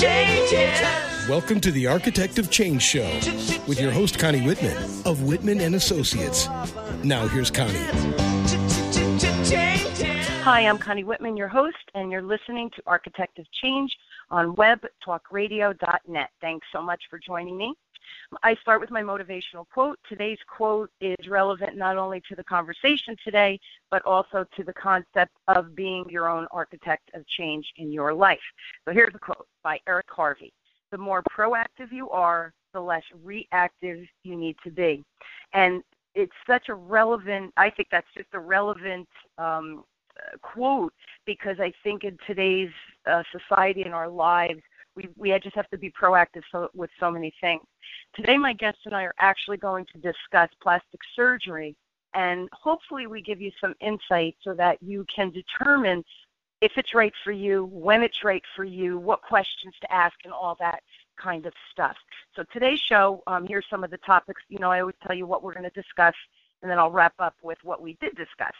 Welcome to the Architect of Change Show with your host Connie Whitman of Whitman and Associates. Now here's Connie. Hi, I'm Connie Whitman, your host, and you're listening to Architect of Change on webtalkradio.net. Thanks so much for joining me. I start with my motivational quote. Today's quote is relevant not only to the conversation today, but also to the concept of being your own architect of change in your life. So here's the quote by Eric Harvey The more proactive you are, the less reactive you need to be. And it's such a relevant, I think that's just a relevant um, quote because I think in today's uh, society and our lives, we, we just have to be proactive so, with so many things. Today, my guest and I are actually going to discuss plastic surgery, and hopefully, we give you some insight so that you can determine if it's right for you, when it's right for you, what questions to ask, and all that kind of stuff. So, today's show, um, here's some of the topics. You know, I always tell you what we're going to discuss, and then I'll wrap up with what we did discuss.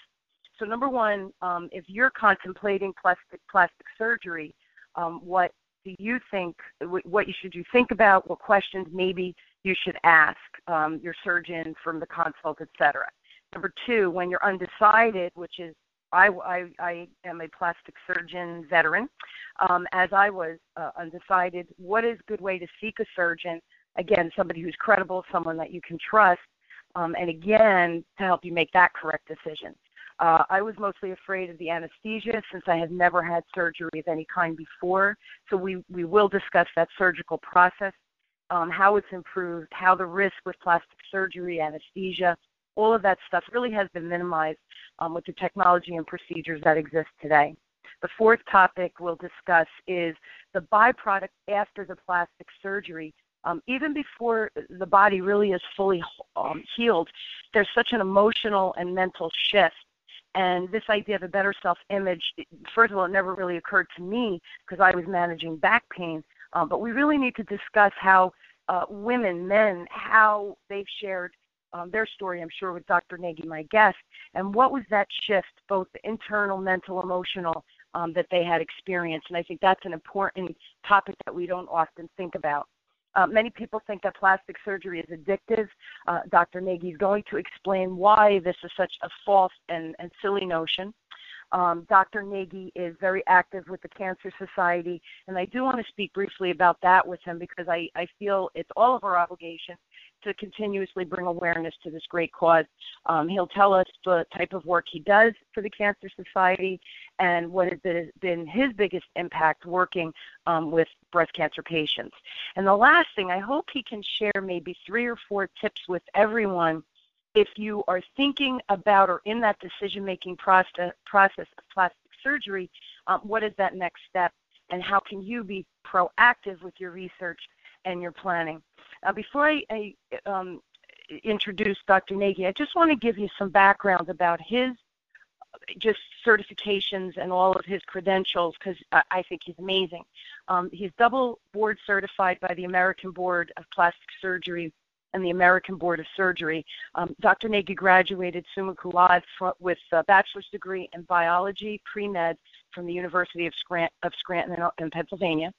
So, number one, um, if you're contemplating plastic plastic surgery, um, what do you think what you should you think about what questions maybe you should ask um, your surgeon from the consult etc number two when you're undecided which is I, I, I am a plastic surgeon veteran. Um, as I was uh, undecided, what is a good way to seek a surgeon? Again, somebody who's credible, someone that you can trust, um, and again, to help you make that correct decision. Uh, I was mostly afraid of the anesthesia since I had never had surgery of any kind before. So we, we will discuss that surgical process, um, how it's improved, how the risk with plastic surgery, anesthesia, all of that stuff really has been minimized um, with the technology and procedures that exist today. The fourth topic we'll discuss is the byproduct after the plastic surgery. Um, even before the body really is fully um, healed, there's such an emotional and mental shift and this idea of a better self image, first of all, it never really occurred to me because I was managing back pain. Um, but we really need to discuss how uh, women, men, how they've shared um, their story, I'm sure, with Dr. Nagy, my guest, and what was that shift, both internal, mental, emotional, um, that they had experienced. And I think that's an important topic that we don't often think about. Uh, many people think that plastic surgery is addictive. Uh, Dr. Nagy is going to explain why this is such a false and, and silly notion. Um, Dr. Nagy is very active with the Cancer Society, and I do want to speak briefly about that with him because I, I feel it's all of our obligation to continuously bring awareness to this great cause. Um, he'll tell us the type of work he does for the Cancer Society and what has been, his biggest impact working um, with breast cancer patients. And the last thing, I hope he can share maybe three or four tips with everyone if you are thinking about or in that decision making process, process of plastic surgery, um, what is that next step? And how can you be proactive with your research and your planning? Uh, before I, I um, introduce Dr. Nagy, I just want to give you some background about his just certifications and all of his credentials because I, I think he's amazing. Um, he's double board certified by the American Board of Plastic Surgery and the American Board of Surgery. Um, Dr. Nagy graduated summa cum laude with a bachelor's degree in biology pre-med from the University of, Scrant- of Scranton in, in Pennsylvania.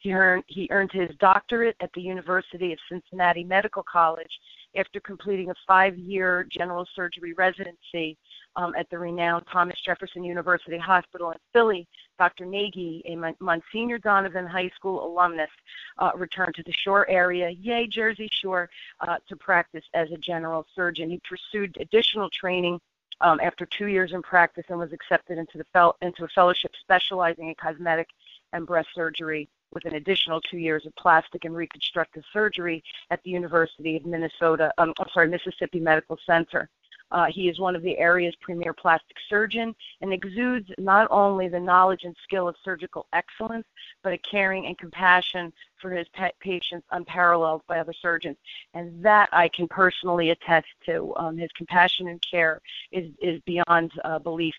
He earned, he earned his doctorate at the University of Cincinnati Medical College after completing a five year general surgery residency um, at the renowned Thomas Jefferson University Hospital in Philly. Dr. Nagy, a Monsignor Donovan High School alumnus, uh, returned to the Shore area, yay, Jersey Shore, uh, to practice as a general surgeon. He pursued additional training um, after two years in practice and was accepted into, the fel- into a fellowship specializing in cosmetic and breast surgery with an additional two years of plastic and reconstructive surgery at the University of Minnesota, um, I'm sorry, Mississippi Medical Center. Uh, he is one of the area's premier plastic surgeon and exudes not only the knowledge and skill of surgical excellence, but a caring and compassion for his patients unparalleled by other surgeons. And that I can personally attest to. Um, his compassion and care is, is beyond uh, belief.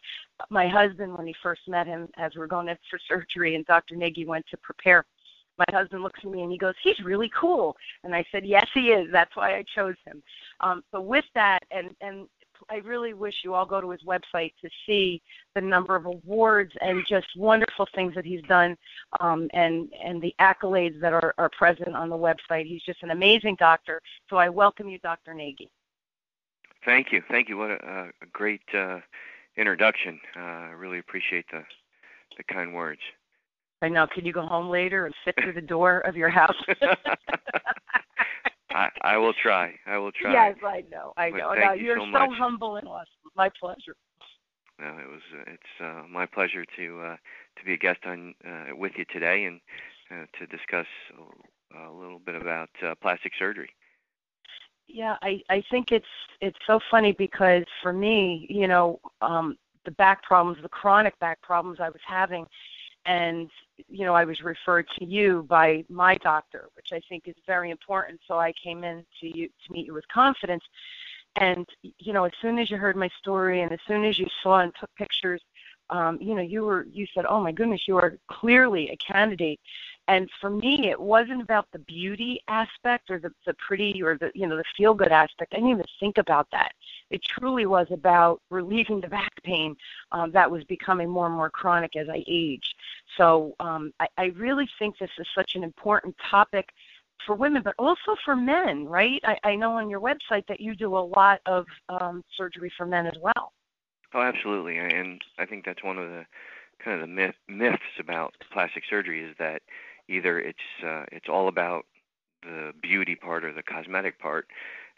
My husband, when he first met him, as we we're going in for surgery, and Dr. Nagy went to prepare my husband looks at me and he goes, "He's really cool." And I said, "Yes, he is. That's why I chose him." Um, so with that, and and I really wish you all go to his website to see the number of awards and just wonderful things that he's done, um, and and the accolades that are, are present on the website. He's just an amazing doctor. So I welcome you, Dr. Nagy. Thank you, thank you. What a, a great uh, introduction. Uh, I really appreciate the the kind words. I know. Can you go home later and sit through the door of your house? I, I will try. I will try. Yes, I know. I know. Thank no, you you're so so, humble and awesome. My pleasure. No, it was. Uh, it's uh, my pleasure to uh, to be a guest on uh, with you today and uh, to discuss a, a little bit about uh, plastic surgery. Yeah, I I think it's it's so funny because for me, you know, um the back problems, the chronic back problems I was having and you know, I was referred to you by my doctor, which I think is very important. So I came in to you to meet you with confidence. And you know, as soon as you heard my story and as soon as you saw and took pictures, um, you know, you were you said, "Oh my goodness, you are clearly a candidate." And for me, it wasn't about the beauty aspect or the, the pretty or the you know the feel good aspect. I didn't even think about that. It truly was about relieving the back pain um, that was becoming more and more chronic as I aged. So um, I, I really think this is such an important topic for women, but also for men, right? I, I know on your website that you do a lot of um, surgery for men as well. Oh, absolutely, and I think that's one of the kind of the myth, myths about plastic surgery is that either it's uh, it's all about the beauty part or the cosmetic part,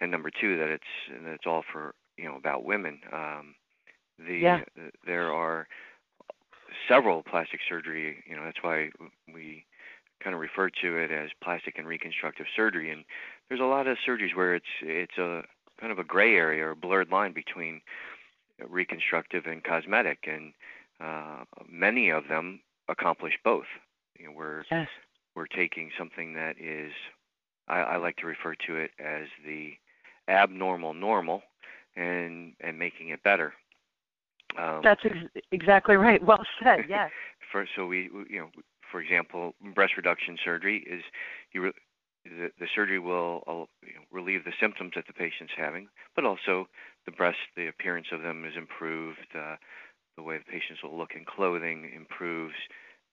and number two that it's that it's all for you know about women. Um, the Yeah. there are several plastic surgery. You know that's why we kind of refer to it as plastic and reconstructive surgery. And there's a lot of surgeries where it's it's a kind of a gray area or a blurred line between reconstructive and cosmetic, and uh, many of them accomplish both. You know, we're Yes. we're taking something that is I, I like to refer to it as the abnormal normal and and making it better. Um, That's ex- exactly right. Well said. Yes. for so we we- you know for example breast reduction surgery is you re, the, the surgery will uh, you know, relieve the symptoms that the patient's having but also the breast the appearance of them is improved uh, the way the patients will look in clothing improves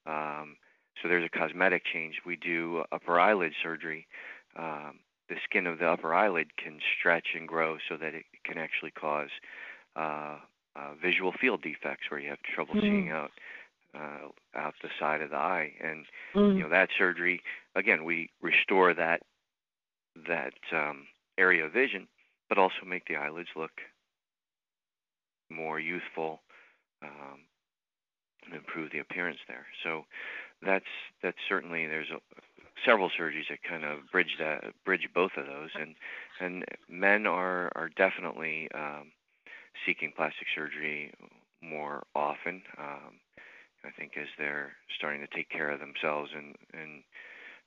um, so there's a cosmetic change we do upper eyelid surgery um, the skin of the upper eyelid can stretch and grow so that it can actually cause uh, uh, visual field defects where you have trouble Mm. seeing out uh, out the side of the eye, and Mm. you know that surgery again we restore that that um, area of vision, but also make the eyelids look more youthful, um, and improve the appearance there. So that's that's certainly there's a, several surgeries that kind of bridge that bridge both of those, and and men are are definitely um, seeking plastic surgery more often. Um, I think as they're starting to take care of themselves and and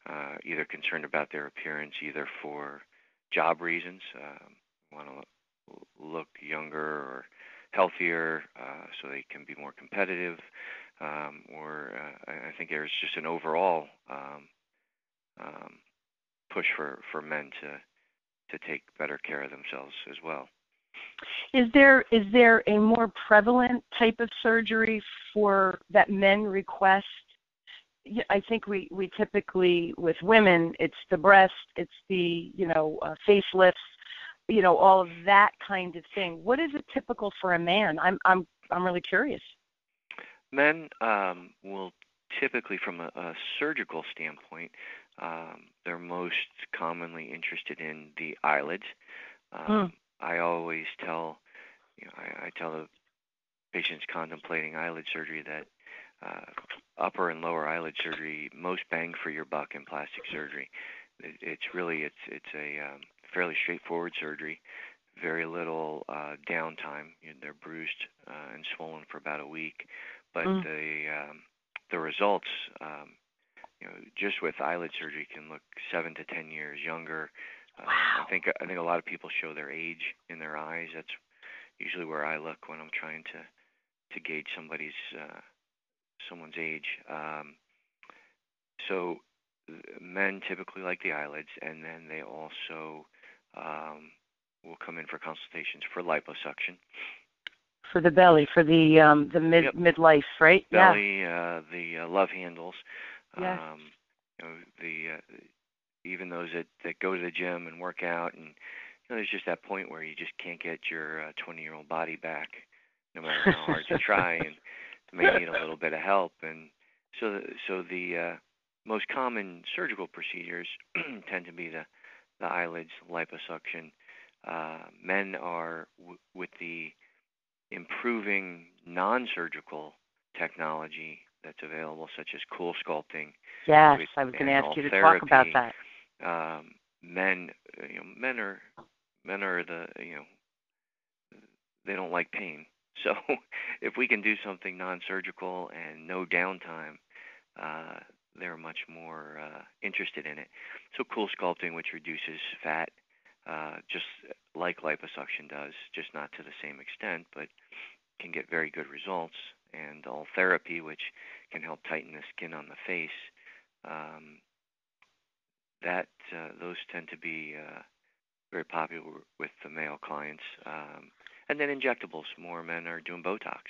uh, either concerned about their appearance, either for job reasons, um, want to look younger or healthier, uh, so they can be more competitive, um, or uh, I think there's just an overall um, um, push for for men to to take better care of themselves as well. Is there is there a more prevalent type of surgery for that men request? I think we we typically with women it's the breast, it's the you know uh, facelifts, you know all of that kind of thing. What is it typical for a man? I'm I'm I'm really curious. Men um, will typically, from a, a surgical standpoint, um, they're most commonly interested in the eyelids. Um, I always tell, you know, I, I tell the patients contemplating eyelid surgery that uh, upper and lower eyelid surgery, most bang for your buck in plastic surgery. It, it's really it's it's a um, fairly straightforward surgery. Very little uh, downtime. You know, they're bruised uh, and swollen for about a week, but Mm. the um, the results, um, you know, just with eyelid surgery can look seven to ten years younger. Uh, Wow. I think I think a lot of people show their age in their eyes. That's usually where I look when I'm trying to to gauge somebody's uh, someone's age. Um, so men typically like the eyelids, and then they also um, will come in for consultations for liposuction. For the belly, for the um, the mid Yep. midlife, right? Belly, uh, the uh, love handles. Yes. Um, you know, the uh, even those that that go to the gym and work out, and you know, there's just that point where you just can't get your 20 year old body back, no matter how hard you try, and may need a little bit of help. And so, the, so the uh, most common surgical procedures tend to be the the eyelids, liposuction. Uh, men are w- with the improving non-surgical technology that's available, such as cool sculpting. Yes, with I was going to ask you to talk about that. Um, men, you know, men are men are the you know they don't like pain. So if we can do something non-surgical and no downtime, uh, they're much more uh, interested in it. So cool sculpting, which reduces fat, uh, just like liposuction does, just not to the same extent, but can get very good results. And Ultherapy, which can help tighten the skin on the face, um, that uh, those tend to be uh, very popular with the male clients. Um, and then injectables. More men are doing Botox.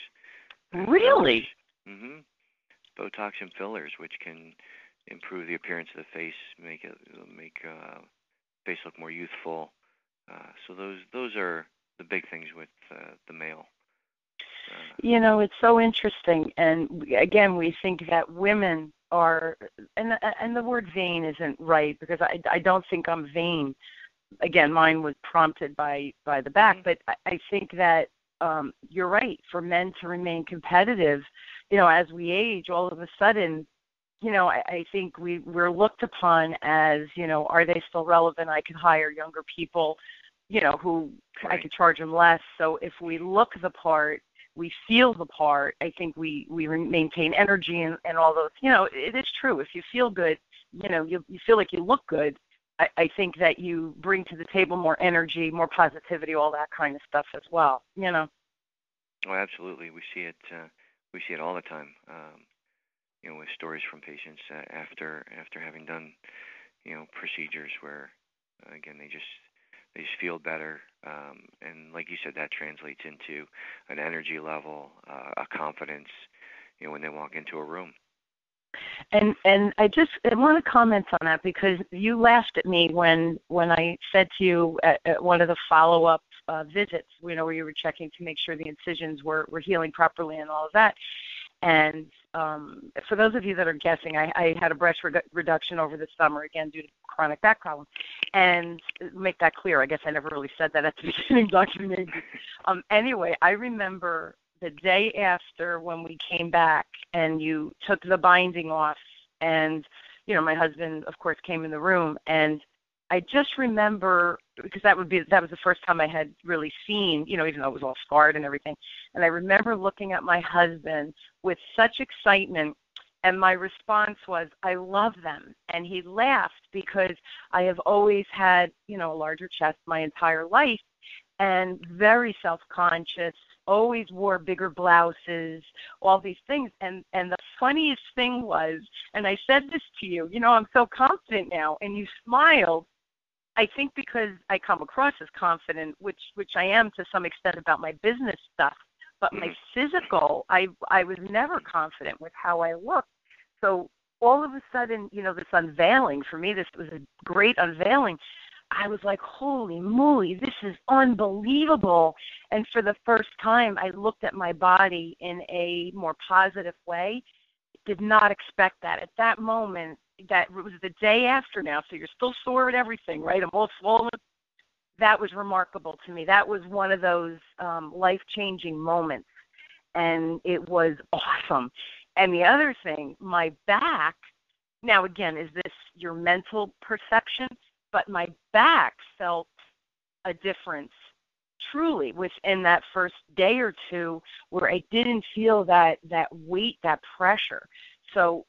Really? Mhm. Botox and fillers, which can improve the appearance of the face, make it make uh, face look more youthful. Uh, so those those are the big things with uh, the male. You know, it's so interesting, and again, we think that women are, and and the word vain isn't right because I I don't think I'm vain. Again, mine was prompted by by the back, Mhm. but I, I think that um you're right. For men to remain competitive, you know, as we age, all of a sudden, you know, I, I think we we're looked upon as, you know, are they still relevant? I could hire younger people, you know, who I Right. could charge them less. So if we look the part we feel the part. I think we we maintain energy and, and all those. You know, it is true. If you feel good, you know, you you feel like you look good. I, I think that you bring to the table more energy, more positivity, all that kind of stuff as well. You know. oh, absolutely. We see it. Uh, we see it all the time. Um, you know, with stories from patients uh, after after having done, you know, procedures where, again, they just they just feel better. Um, and like you said, that translates into an energy level, uh, a confidence. You know, when they walk into a room. And and I just I want to comment on that because you laughed at me when when I said to you at, at one of the follow up uh, visits, you know, where you were checking to make sure the incisions were were healing properly and all of that. And um, for those of you that are guessing, I, I had a breast redu- reduction over the summer again due to chronic back problem. And make that clear, I guess I never really said that at the beginning, Dr. Nagy. Um, anyway, I remember the day after when we came back and you took the binding off and you know my husband of course came in the room and i just remember because that would be that was the first time i had really seen you know even though it was all scarred and everything. And i remember looking at my husband with such excitement and my response was i love them. And he laughed because i have always had you know a larger chest my entire life and very self conscious always wore bigger blouses all these things. And and the funniest thing was and i said this to you you know i'm so confident now. And you smiled i think because i come across as confident which which i am to some extent about my business stuff but my Mhm. physical i i was never confident with how i looked so all of a sudden you know this unveiling for me this was a great unveiling I was like, holy moly, this is unbelievable. And for the first time, I looked at my body in a more positive way. Did not expect that. At that moment, that was the day after now, so you're still sore and everything, right? I'm all swollen. That was remarkable to me. That was one of those um, life changing moments. And it was awesome. And the other thing, my back, now again, is this your mental perception? but my back felt a difference truly within that first day or two where I didn't feel that that weight, that pressure. So,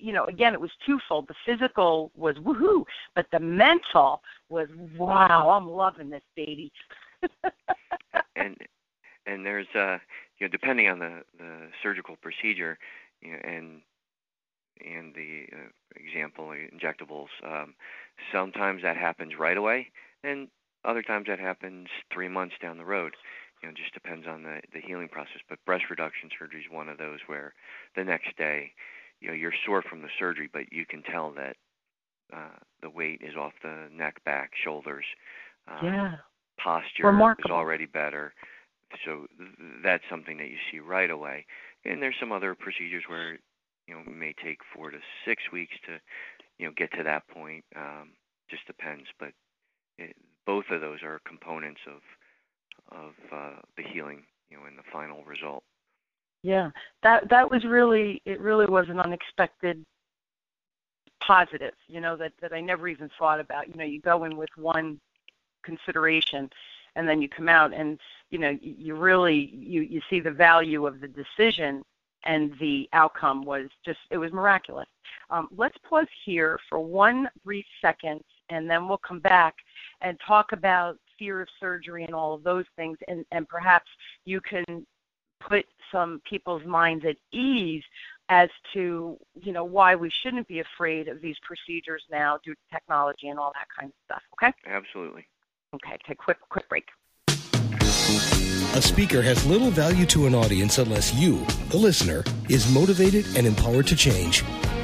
you know, again, it was twofold. The physical was woohoo, but the mental was wow, I'm loving this baby. and and there's uh you know depending on the the surgical procedure you know, and and the uh, example injectables um sometimes that happens right away and other times that happens three months down the road. You know, just depends on the the healing process. But breast reduction surgery is one of those where the next day, you know, you're sore from the surgery, but you can tell that uh, the weight is off the neck, back, shoulders. Um, yeah. Posture Remarkable. is already better. So th- that's something that you see right away. And there's some other procedures where you know it may take four to six weeks to you know get to that point. Um, just depends, but it, both of those are components of of uh, the healing, you know, in the final result. Yeah, that that was really it. Really was an unexpected positive, you know, that that I never even thought about. You know, you go in with one consideration, and then you come out, and you know, you really you you see the value of the decision, and the outcome was just it was miraculous. Um, let's pause here for one brief second, and then we'll come back and talk about fear of surgery and all of those things, and and perhaps you can put some people's minds at ease as to you know why we shouldn't be afraid of these procedures now due to technology and all that kind of stuff. Okay. Absolutely. Okay. Take a quick quick break. A speaker has little value to an audience unless you, the listener, is motivated and empowered to change.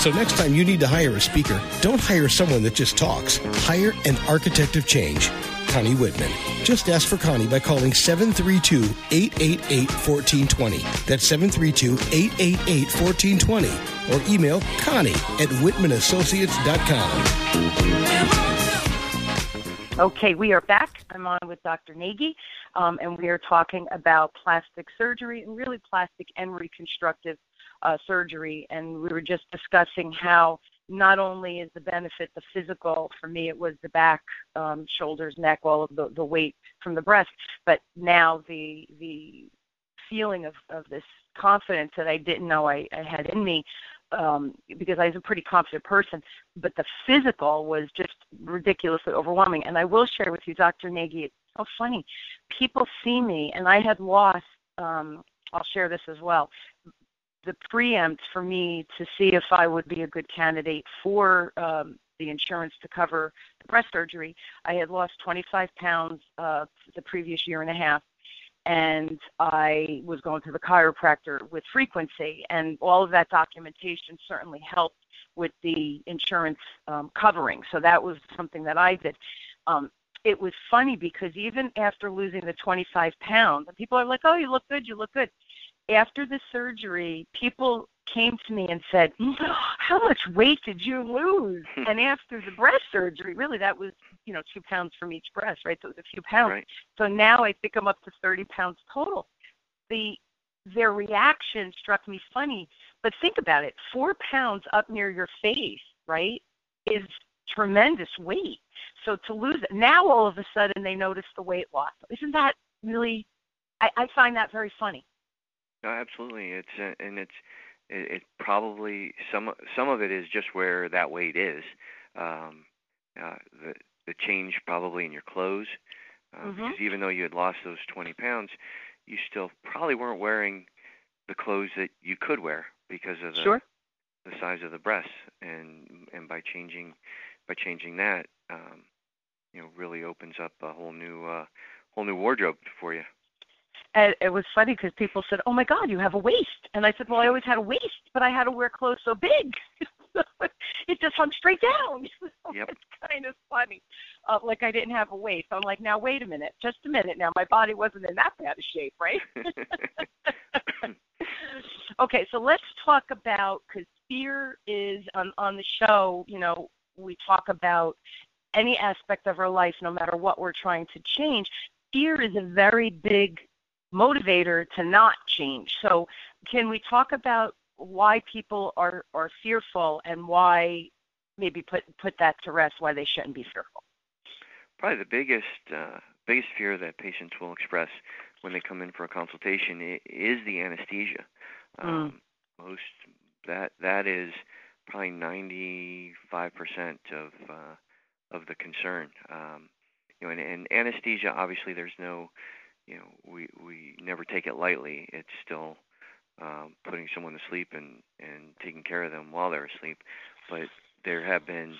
So next time you need to hire a speaker, don't hire someone that just talks. Hire an architect of change. Connie Whitman. Just ask for Connie by calling 732-888-1420. That's 732-888-1420. Or email Connie at whitmanassociates.com. Okay, we are back. I'm on with Dr. Nagy, um, and we are talking about plastic surgery and really plastic and reconstructive uh, surgery, and we were just discussing how not only is the benefit the physical for me it was the back um, shoulders neck all of the, the weight from the breast but now the the feeling of, of this confidence that i didn't know i, I had in me um, because i was a pretty confident person but the physical was just ridiculously overwhelming. And i will share with you dr nagy it's so funny. People see me and i had lost um, I'll share this as well the preempt for me to see if I would be a good candidate for um, the insurance to cover the breast surgery. I had lost 25 pounds uh, the previous year and a half, and I was going to the chiropractor with frequency, and all of that documentation certainly helped with the insurance um, covering. So that was something that I did. Um, it was funny because even after losing the 25 pounds, people are like, "Oh, you look good, you look good." After the surgery, people came to me and said, mm, "How much weight did you lose?" Hmm. and after the breast surgery, really, that was you know two pounds from each breast, right? So it was a few pounds. Right. So now I think I'm up to 30 pounds total. The their reaction struck me funny, but think about it: four pounds up near your face, right, is tremendous weight. So to lose it now, all of a sudden they notice the weight loss. Isn't that really? I, I find that very funny. No, absolutely. It's uh, and it's it, it probably some some of it is just where that weight is. Um, uh, the the change probably in your clothes, uh, mm-hmm. because even though you had lost those 20 pounds, you still probably weren't wearing the clothes that you could wear because of the sure. the size of the breasts, and and by changing by changing that, um, you know, really opens up a whole new uh, whole new wardrobe for you and it was funny because people said, "Oh my God, you have a waist," and I said, "Well, I always had a waist, but I had to wear clothes so big, it just hung straight down." Yep. it's kind of funny, uh, like I didn't have a waist. I'm like, now wait a minute, just a minute. Now my body wasn't in that bad a shape, right? okay, so let's talk about because fear is on on the show. You know, we talk about any aspect of our life, no matter what we're trying to change. Fear is a very big motivator to not change. So, can we talk about why people are, are fearful and why maybe put put that to rest why they shouldn't be fearful? probably the biggest uh, biggest fear that patients will express when they come in for a consultation is the anesthesia. Mm. Um, most that that is probably 95% of uh, of the concern. Um, you know, and, and anesthesia obviously there's no, you know, we we never take it lightly. It's still um, putting someone to sleep and and taking care of them while they're asleep. But there have been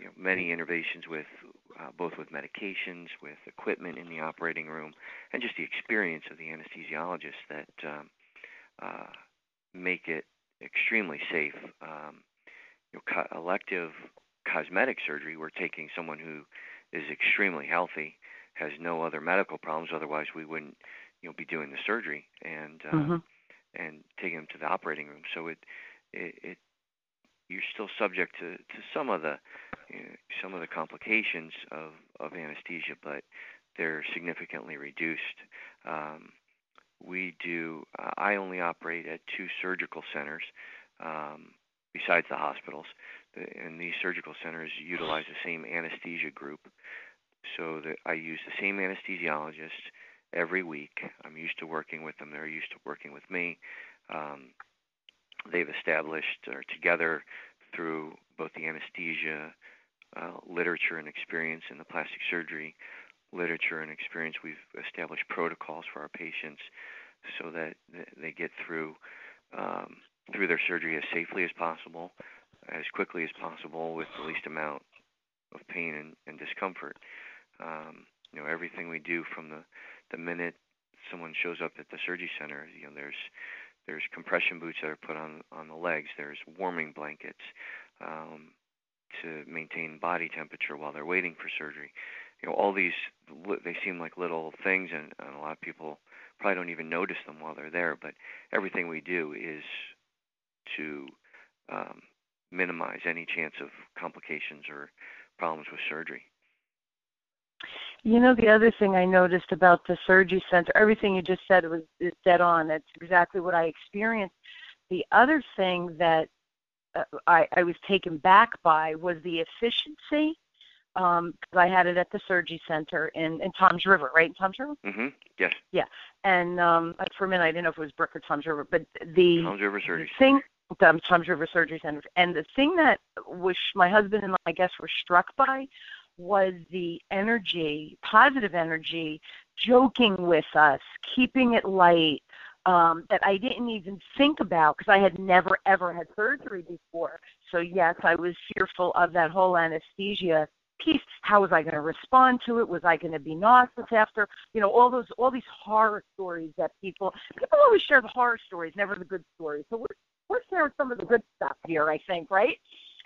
you know, many innovations with uh, both with medications, with equipment in the operating room, and just the experience of the anesthesiologist that um, uh, make it extremely safe. Um, you know, co- elective cosmetic surgery, we're taking someone who is extremely healthy, has no other medical problems. Otherwise, we wouldn't, you know, be doing the surgery and uh, Mm-hmm. and taking them to the operating room. So it, it, it you're still subject to, to some of the you know, some of the complications of, of anesthesia, but they're significantly reduced. Um, we do. Uh, I only operate at two surgical centers um, besides the hospitals, the, and these surgical centers utilize the same anesthesia group. So that I use the same anesthesiologist every week. I'm used to working with them. They're used to working with me. Um, they've established or together through both the anesthesia uh, literature and experience in the plastic surgery literature and experience, we've established protocols for our patients so that they get through um, through their surgery as safely as possible, as quickly as possible, with the least amount of pain and, and discomfort. Um, you know, everything we do from the the minute someone shows up at the surgery center, you know, there's there's compression boots that are put on on the legs. There's warming blankets um, to maintain body temperature while they're waiting for surgery. You know, all these they seem like little things, and, and a lot of people probably don't even notice them while they're there. But everything we do is to um, minimize any chance of complications or problems with surgery. You know, the other thing I noticed about the surgery center, everything you just said was is dead on. That's exactly what I experienced. The other thing that uh, I, I was taken back by was the efficiency. Um, I had it at the surgery center in, in Toms River, right? In Toms River? Mm-hmm. Yes. Yeah. And um, for a minute, I didn't know if it was Brook or Toms River, but the Toms River Surgery. thing, the Toms River Surgery Center, and the thing that was my husband and I guess were struck by was the energy, positive energy, joking with us, keeping it light, um, that I didn't even think about because I had never ever had surgery before. So yes, I was fearful of that whole anesthesia piece. How was I going to respond to it? Was I going to be nauseous after? You know, all those all these horror stories that people people always share the horror stories, never the good stories. So we're we're sharing some of the good stuff here, I think, right?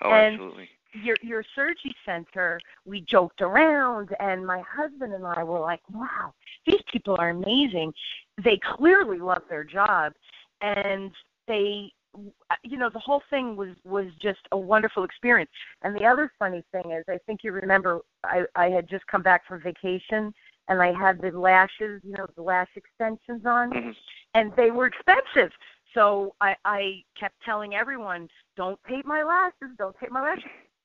Oh, and absolutely. Your your surgery center, we joked around, and my husband and I were like, "Wow, these people are amazing. They clearly love their job, and they, you know, the whole thing was was just a wonderful experience." And the other funny thing is, I think you remember, I I had just come back from vacation, and I had the lashes, you know, the lash extensions on, hmm and they were expensive. So I, I kept telling everyone, don't tape my lashes, don't tape my lashes.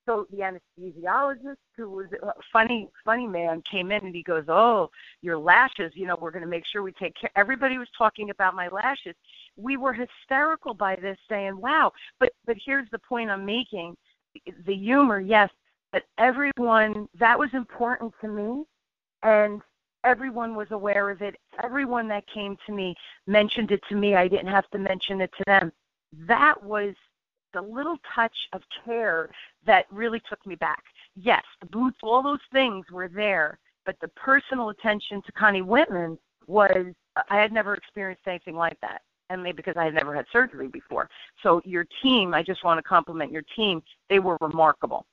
So the anesthesiologist, who was a funny, funny man, came in and he goes, "Oh, your lashes. You know, we're going to make sure we take care." Everybody was talking about my lashes. We were hysterical by this, saying, "Wow!" But but here's the point I'm making: the humor, yes, but everyone that was important to me, and everyone was aware of it. Everyone that came to me mentioned it to me. I didn't have to mention it to them. That was the little touch of care that really took me back. Yes, the boots, all those things were there, but the personal attention to Connie Whitman was, I had never experienced anything like that. And maybe because I had never had surgery before. So your team, I just want to compliment your team. They were remarkable.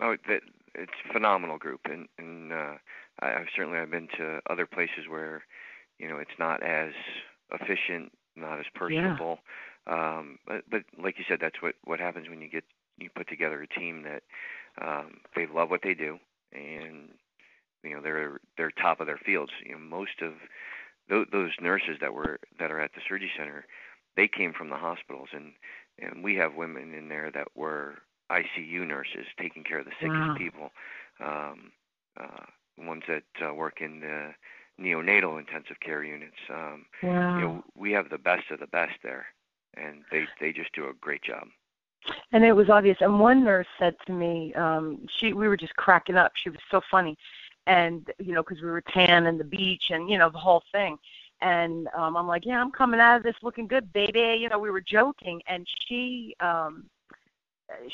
Oh, that it's a phenomenal group, and and uh, I, I've certainly I've been to other places where, you know, it's not as efficient, not as personable. Um, but but like you said, that's what what happens when you get you put together a team that um, they love what they do, and you know they're they're top of their fields. You know, most of those, those nurses that were that are at the surgery center, they came from the hospitals, and and we have women in there that were ICU nurses taking care of the sickest Wow. people. Um, uh, ones that uh, work in the neonatal intensive care units. Um, wow. You know, we have the best of the best there, and they they just do a great job. And it was obvious. And one nurse said to me, um, she we were just cracking up. She was so funny, and you know, because we were tan and the beach and you know the whole thing. And um, I'm like, yeah, I'm coming out of this looking good, baby. You know, we were joking, and she um,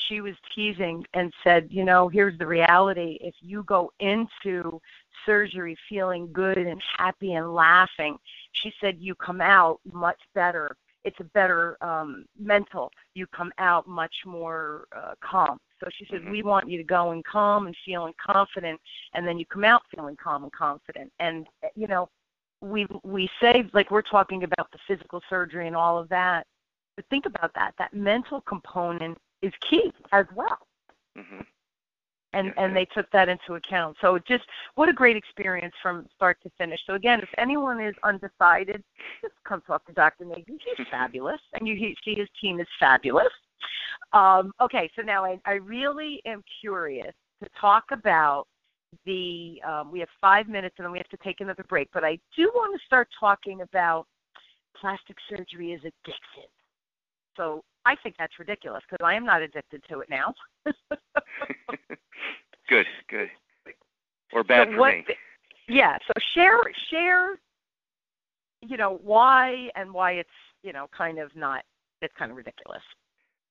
she was teasing and said, you know, here's the reality. If you go into surgery feeling good and happy and laughing, she said you come out much better. It's a better um, mental. You come out much more uh, calm. So she said, Mhm. we want you to go in calm and feeling confident, and then you come out feeling calm and confident. And you know, we we say like we're talking about the physical surgery and all of that, but think about that. That mental component is key as well hmm and and they took that into account. So it just what a great experience from start to finish. So again if anyone is undecided just come talk to dr Nagy. he's fabulous and you he- see his team is fabulous. Um, okay so now I, I really am curious to talk about the um, we have five minutes and then we have to take another break but i do want to start talking about plastic surgery is addictive. So I think that's ridiculous because I am not addicted to it now. good, good. Or bad so for what, me. Yeah. So share share, you know, why and why it's you know kind of not it's kind of ridiculous.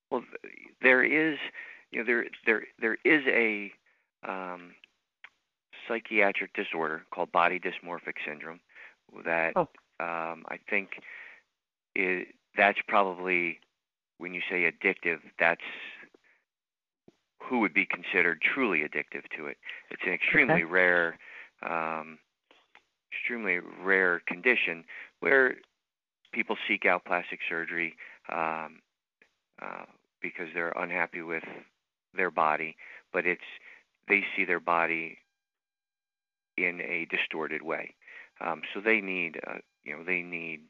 Well, there is, you know, there there there is a um, psychiatric disorder called body dysmorphic syndrome that Oh. um, I think it, that's probably when you say addictive, that's who would be considered truly addictive to it. It's an extremely Okay. rare, um, extremely rare condition where people seek out plastic surgery um, uh, because they're unhappy with their body, but it's they see their body in a distorted way. Um, so they need, uh, you know, they need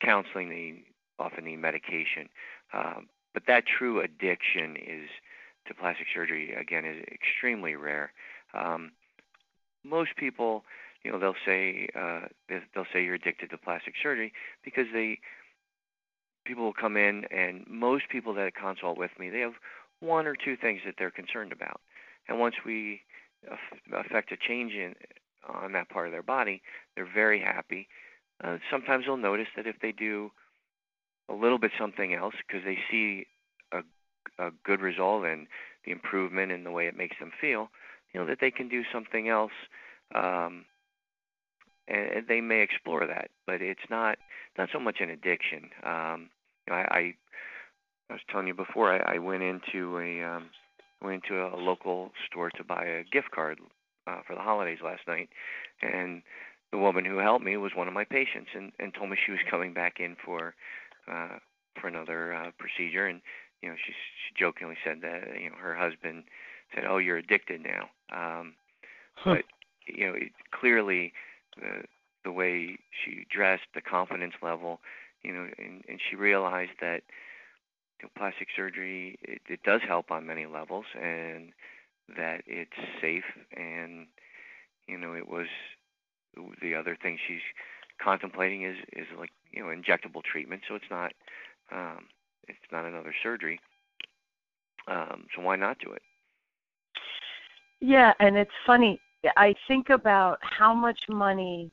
counseling. They often need medication. Um, but that true addiction is to plastic surgery again is extremely rare. Um, most people, you know, they'll say uh, they- they'll say you're addicted to plastic surgery because they people will come in and most people that consult with me they have one or two things that they're concerned about, and once we aff- affect a change in on that part of their body, they're very happy. Uh, sometimes they'll notice that if they do a little bit something else because they see a, a good result and the improvement in the way it makes them feel, you know, that they can do something else, um, and, and they may explore that. But it's not not so much an addiction. Um, I, I I was telling you before I, I went into a um, went into a local store to buy a gift card uh, for the holidays last night, and the woman who helped me was one of my patients and, and told me she was coming back in for uh, for another uh, procedure, and you know she she jokingly said that you know her husband said, "Oh, you're addicted now," um, but you know it, clearly the the way she dressed, the confidence level, you know, and, and she realized that you know, plastic surgery it, it does help on many levels, and that it's safe, and you know it was the other thing she's contemplating is is like you know injectable treatment, so it's not um, it's not another surgery. Um, so why not do it? Yeah, and it's funny. I think about how much money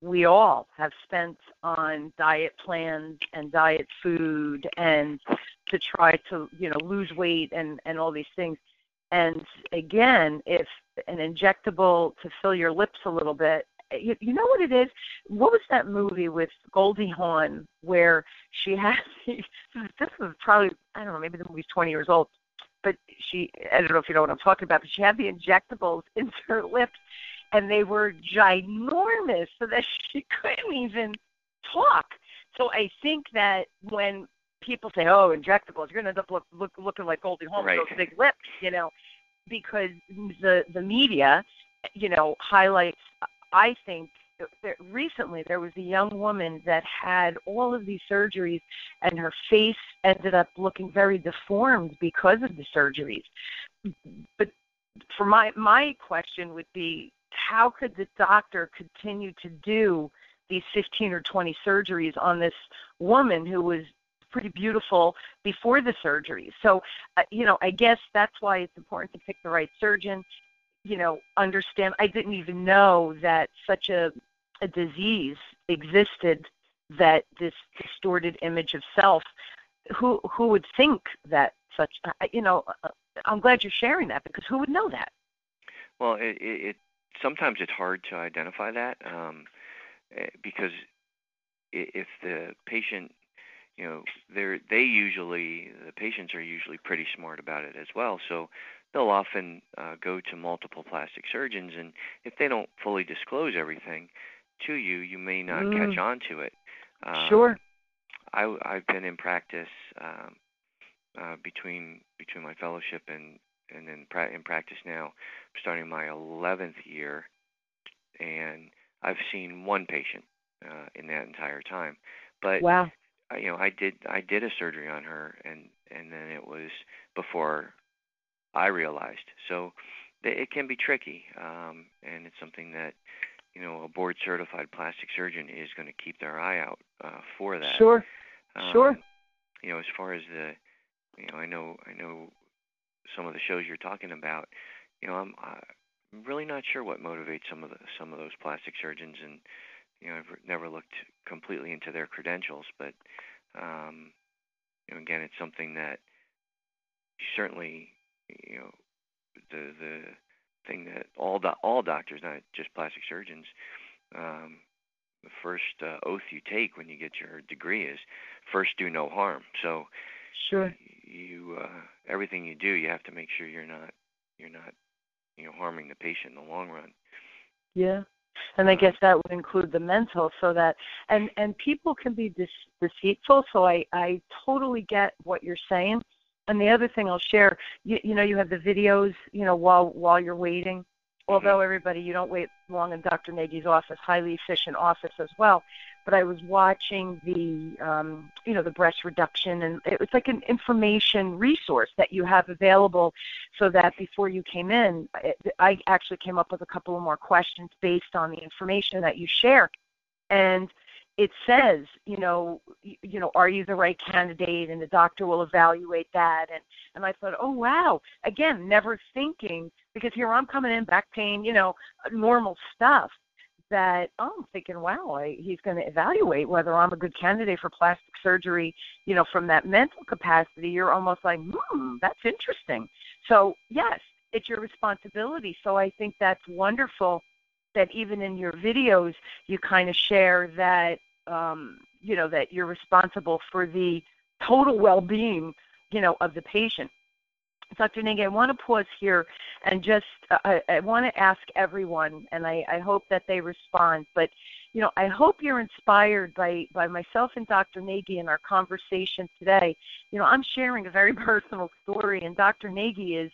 we all have spent on diet plans and diet food and to try to, you know, lose weight and and all these things. And again, if an injectable to fill your lips a little bit, you, you know what it is? What was that movie with Goldie Hawn where she had this was probably I don't know, maybe the movie's 20 years old but she I don't know if you know what I'm talking about, but she had the injectables into her lips and they were ginormous so that she couldn't even talk. So I think that when people say, "Oh, injectables," you're gonna end up look, look, looking like Goldie Hawn Right. with those big lips, you know, because the the media, you know, highlights. I think there, recently there was a young woman that had all of these surgeries, and her face ended up looking very deformed because of the surgeries. But for my my question would be how could the doctor continue to do these 15 or 20 surgeries on this woman who was pretty beautiful before the surgery. So, uh, you know, I guess that's why it's important to pick the right surgeon. You know, understand. I didn't even know that such a a disease existed that this distorted image of self. Who who would think that such? You know, uh, I'm glad you're sharing that because who would know that? Well, it, it, it sometimes it's hard to identify that um, eh, because if the patient you know they're they usually the patients are usually pretty smart about it as well so they'll often uh, go to multiple plastic surgeons and if they don't fully disclose everything to you you may not mm. catch on to it. Um, sure. I i've been in practice um uh, between between my fellowship and and in, pra- in practice now I'm starting my 11th year and I've seen one patient uh, in that entire time. But wow. you know, I did I did a surgery on her, and and then it was before I realized. So it can be tricky, um, and it's something that you know a board certified plastic surgeon is going to keep their eye out uh, for that. Sure, um, sure. You know, as far as the, you know, I know I know some of the shows you're talking about. You know, I'm I'm really not sure what motivates some of the some of those plastic surgeons and you know, I've never looked completely into their credentials, but um, you know, again, it's something that certainly, you know, the the thing that all do- all doctors, not just plastic surgeons, um, the first uh, oath you take when you get your degree is first do no harm. So, sure, you uh, everything you do, you have to make sure you're not you're not you know harming the patient in the long run. Yeah, and I guess that would include the mental, so that and and people can be deceitful. So I I totally get what you're saying. And the other thing I'll share, you, you know, you have the videos, you know, while while you're waiting. Although everybody, you don't wait long in Dr. Nagy's office, highly efficient office as well but I was watching the um, you know the breast reduction, and it was like an information resource that you have available, so that before you came in, it, I actually came up with a couple of more questions based on the information that you share, and it says, you know, you, you know, are you the right candidate? And the doctor will evaluate that. And and I thought, oh wow, again, never thinking because here I'm coming in back pain, you know, normal stuff that oh, I'm thinking, wow, I, he's going to evaluate whether I'm a good candidate for plastic surgery. You know, from that mental capacity, you're almost like, hmm, that's interesting. So yes, it's your responsibility. So I think that's wonderful that even in your videos you kind of share that um, you know that you're responsible for the total well-being you know of the patient Dr. Nagy, I want to pause here and just uh, I, I want to ask everyone, and I, I hope that they respond. But you know, I hope you're inspired by by myself and Dr. Nagy in our conversation today. You know, I'm sharing a very personal story, and Dr. Nagy is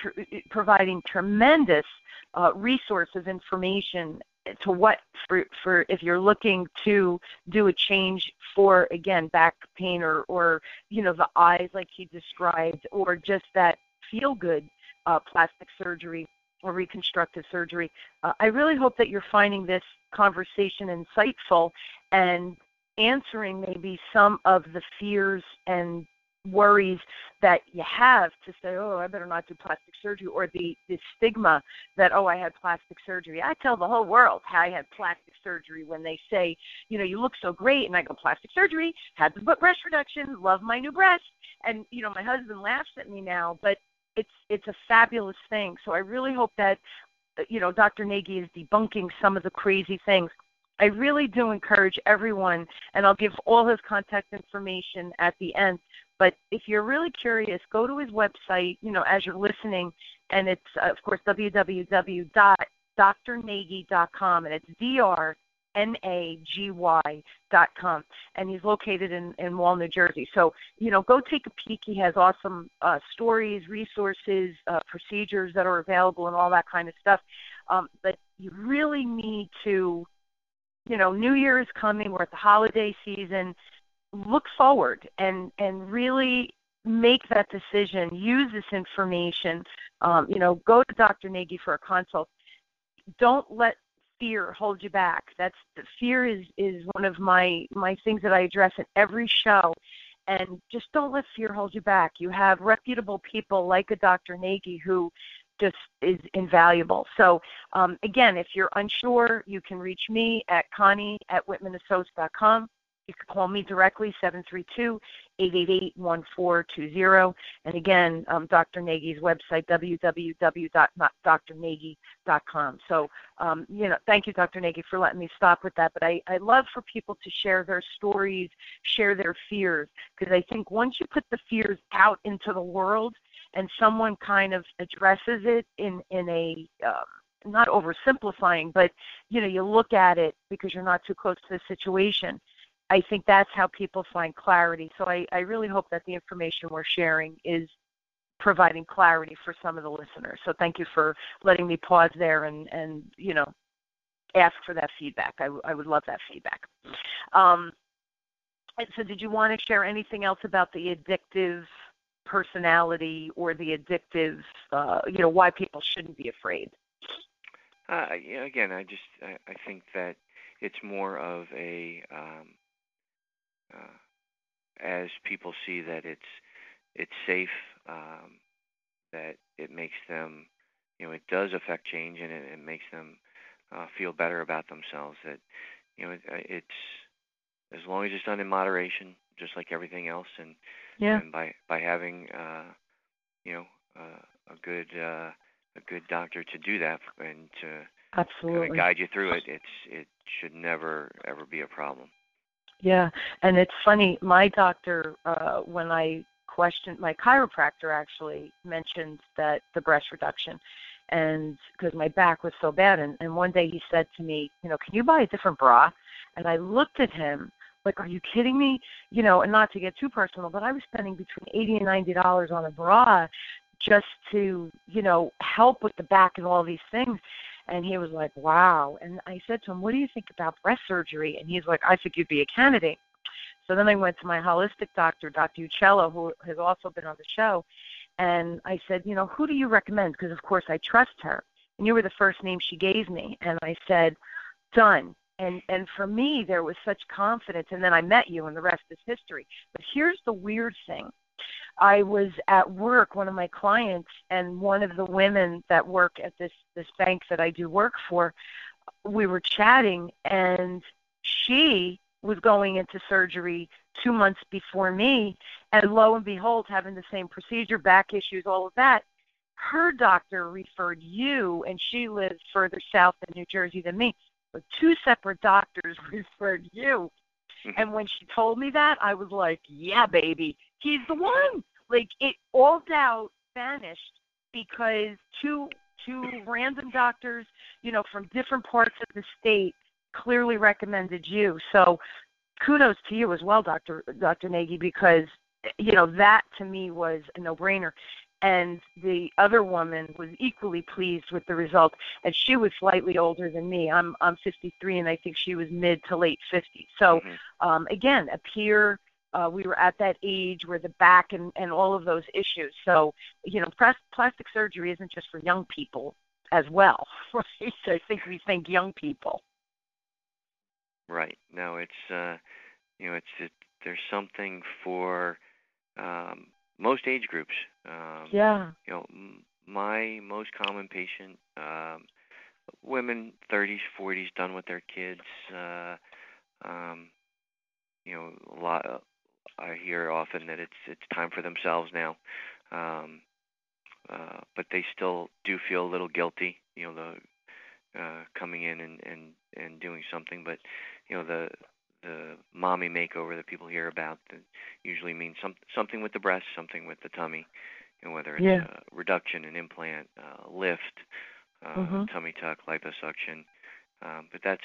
tr- providing tremendous uh, resources, information to what for for if you're looking to do a change for again back pain or or you know the eyes like he described or just that feel good uh, plastic surgery or reconstructive surgery. Uh, I really hope that you're finding this conversation insightful and answering maybe some of the fears and worries that you have to say, oh, I better not do plastic surgery, or the, the stigma that, oh, I had plastic surgery. I tell the whole world how I had plastic surgery when they say, you know, you look so great. And I go, plastic surgery, had the breast reduction, love my new breast. And, you know, my husband laughs at me now, but it's it's a fabulous thing. So I really hope that, uh, you know, Dr. Nagy is debunking some of the crazy things. I really do encourage everyone, and I'll give all his contact information at the end. But if you're really curious, go to his website, you know, as you're listening, and it's, uh, of course, www.drnagy.com, and it's D-R dot com, and he's located in, in Wall, New Jersey. So, you know, go take a peek. He has awesome uh, stories, resources, uh, procedures that are available, and all that kind of stuff. Um, but you really need to, you know, New Year is coming. We're at the holiday season look forward and and really make that decision, use this information. Um, you know, go to Dr. Nagy for a consult. Don't let fear hold you back. That's the fear is is one of my my things that I address in every show. And just don't let fear hold you back. You have reputable people like a Dr. Nagy who just is invaluable. So um, again, if you're unsure, you can reach me at Connie at WhitmanAssociates.com. You can call me directly, 732-888-1420. And again, um, Dr. Nagy's website, www.drnagy.com. So, um, you know, thank you, Dr. Nagy, for letting me stop with that. But I, I love for people to share their stories, share their fears, because I think once you put the fears out into the world and someone kind of addresses it in, in a, um, not oversimplifying, but you know, you look at it because you're not too close to the situation I think that's how people find clarity. So I, I really hope that the information we're sharing is providing clarity for some of the listeners. So thank you for letting me pause there and, and you know, ask for that feedback. I, I would love that feedback. Um, so did you want to share anything else about the addictive personality or the addictive, uh, you know, why people shouldn't be afraid? Uh, again, I just I, I think that it's more of a um, uh, as people see that it's it's safe, um, that it makes them, you know, it does affect change and it, it makes them uh, feel better about themselves. That you know, it, uh, it's as long as it's done in moderation, just like everything else, and yeah. and by by having uh, you know uh, a good uh, a good doctor to do that and to absolutely kind of guide you through it, it's it should never ever be a problem. Yeah, and it's funny. My doctor, uh, when I questioned my chiropractor, actually mentioned that the breast reduction, and because my back was so bad, and, and one day he said to me, you know, can you buy a different bra? And I looked at him like, are you kidding me? You know, and not to get too personal, but I was spending between eighty and ninety dollars on a bra just to, you know, help with the back and all these things. And he was like, wow. And I said to him, what do you think about breast surgery? And he's like, I think you'd be a candidate. So then I went to my holistic doctor, Dr. Uccello, who has also been on the show. And I said, you know, who do you recommend? Because, of course, I trust her. And you were the first name she gave me. And I said, done. And and for me, there was such confidence. And then I met you, and the rest is history. But here's the weird thing. I was at work, one of my clients, and one of the women that work at this this bank that I do work for, we were chatting, and she was going into surgery two months before me, and lo and behold, having the same procedure, back issues, all of that. Her doctor referred you, and she lives further south in New Jersey than me. But two separate doctors referred you. Mm-hmm. And when she told me that, I was like, yeah, baby, he's the one. Like it, all doubt vanished because two two random doctors, you know, from different parts of the state, clearly recommended you. So, kudos to you as well, Doctor Doctor Nagy, because you know that to me was a no-brainer. And the other woman was equally pleased with the result, and she was slightly older than me. I'm I'm 53, and I think she was mid to late 50s. So, mm-hmm. um, again, a peer uh, we were at that age where the back and, and all of those issues. So, you know, plastic surgery isn't just for young people as well, right? So I think we think young people. Right. No, it's uh, you know, it's it, there's something for um, most age groups. Um, yeah. You know, m- my most common patient, um, women 30s, 40s, done with their kids. Uh, um, you know, a lot I hear often that it's it's time for themselves now, um, uh, but they still do feel a little guilty, you know, the uh, coming in and, and and doing something. But you know, the the mommy makeover that people hear about that usually means some something with the breast, something with the tummy, and whether it's yeah. a reduction, an implant, uh, lift, uh, mm-hmm. tummy tuck, liposuction. Um, but that's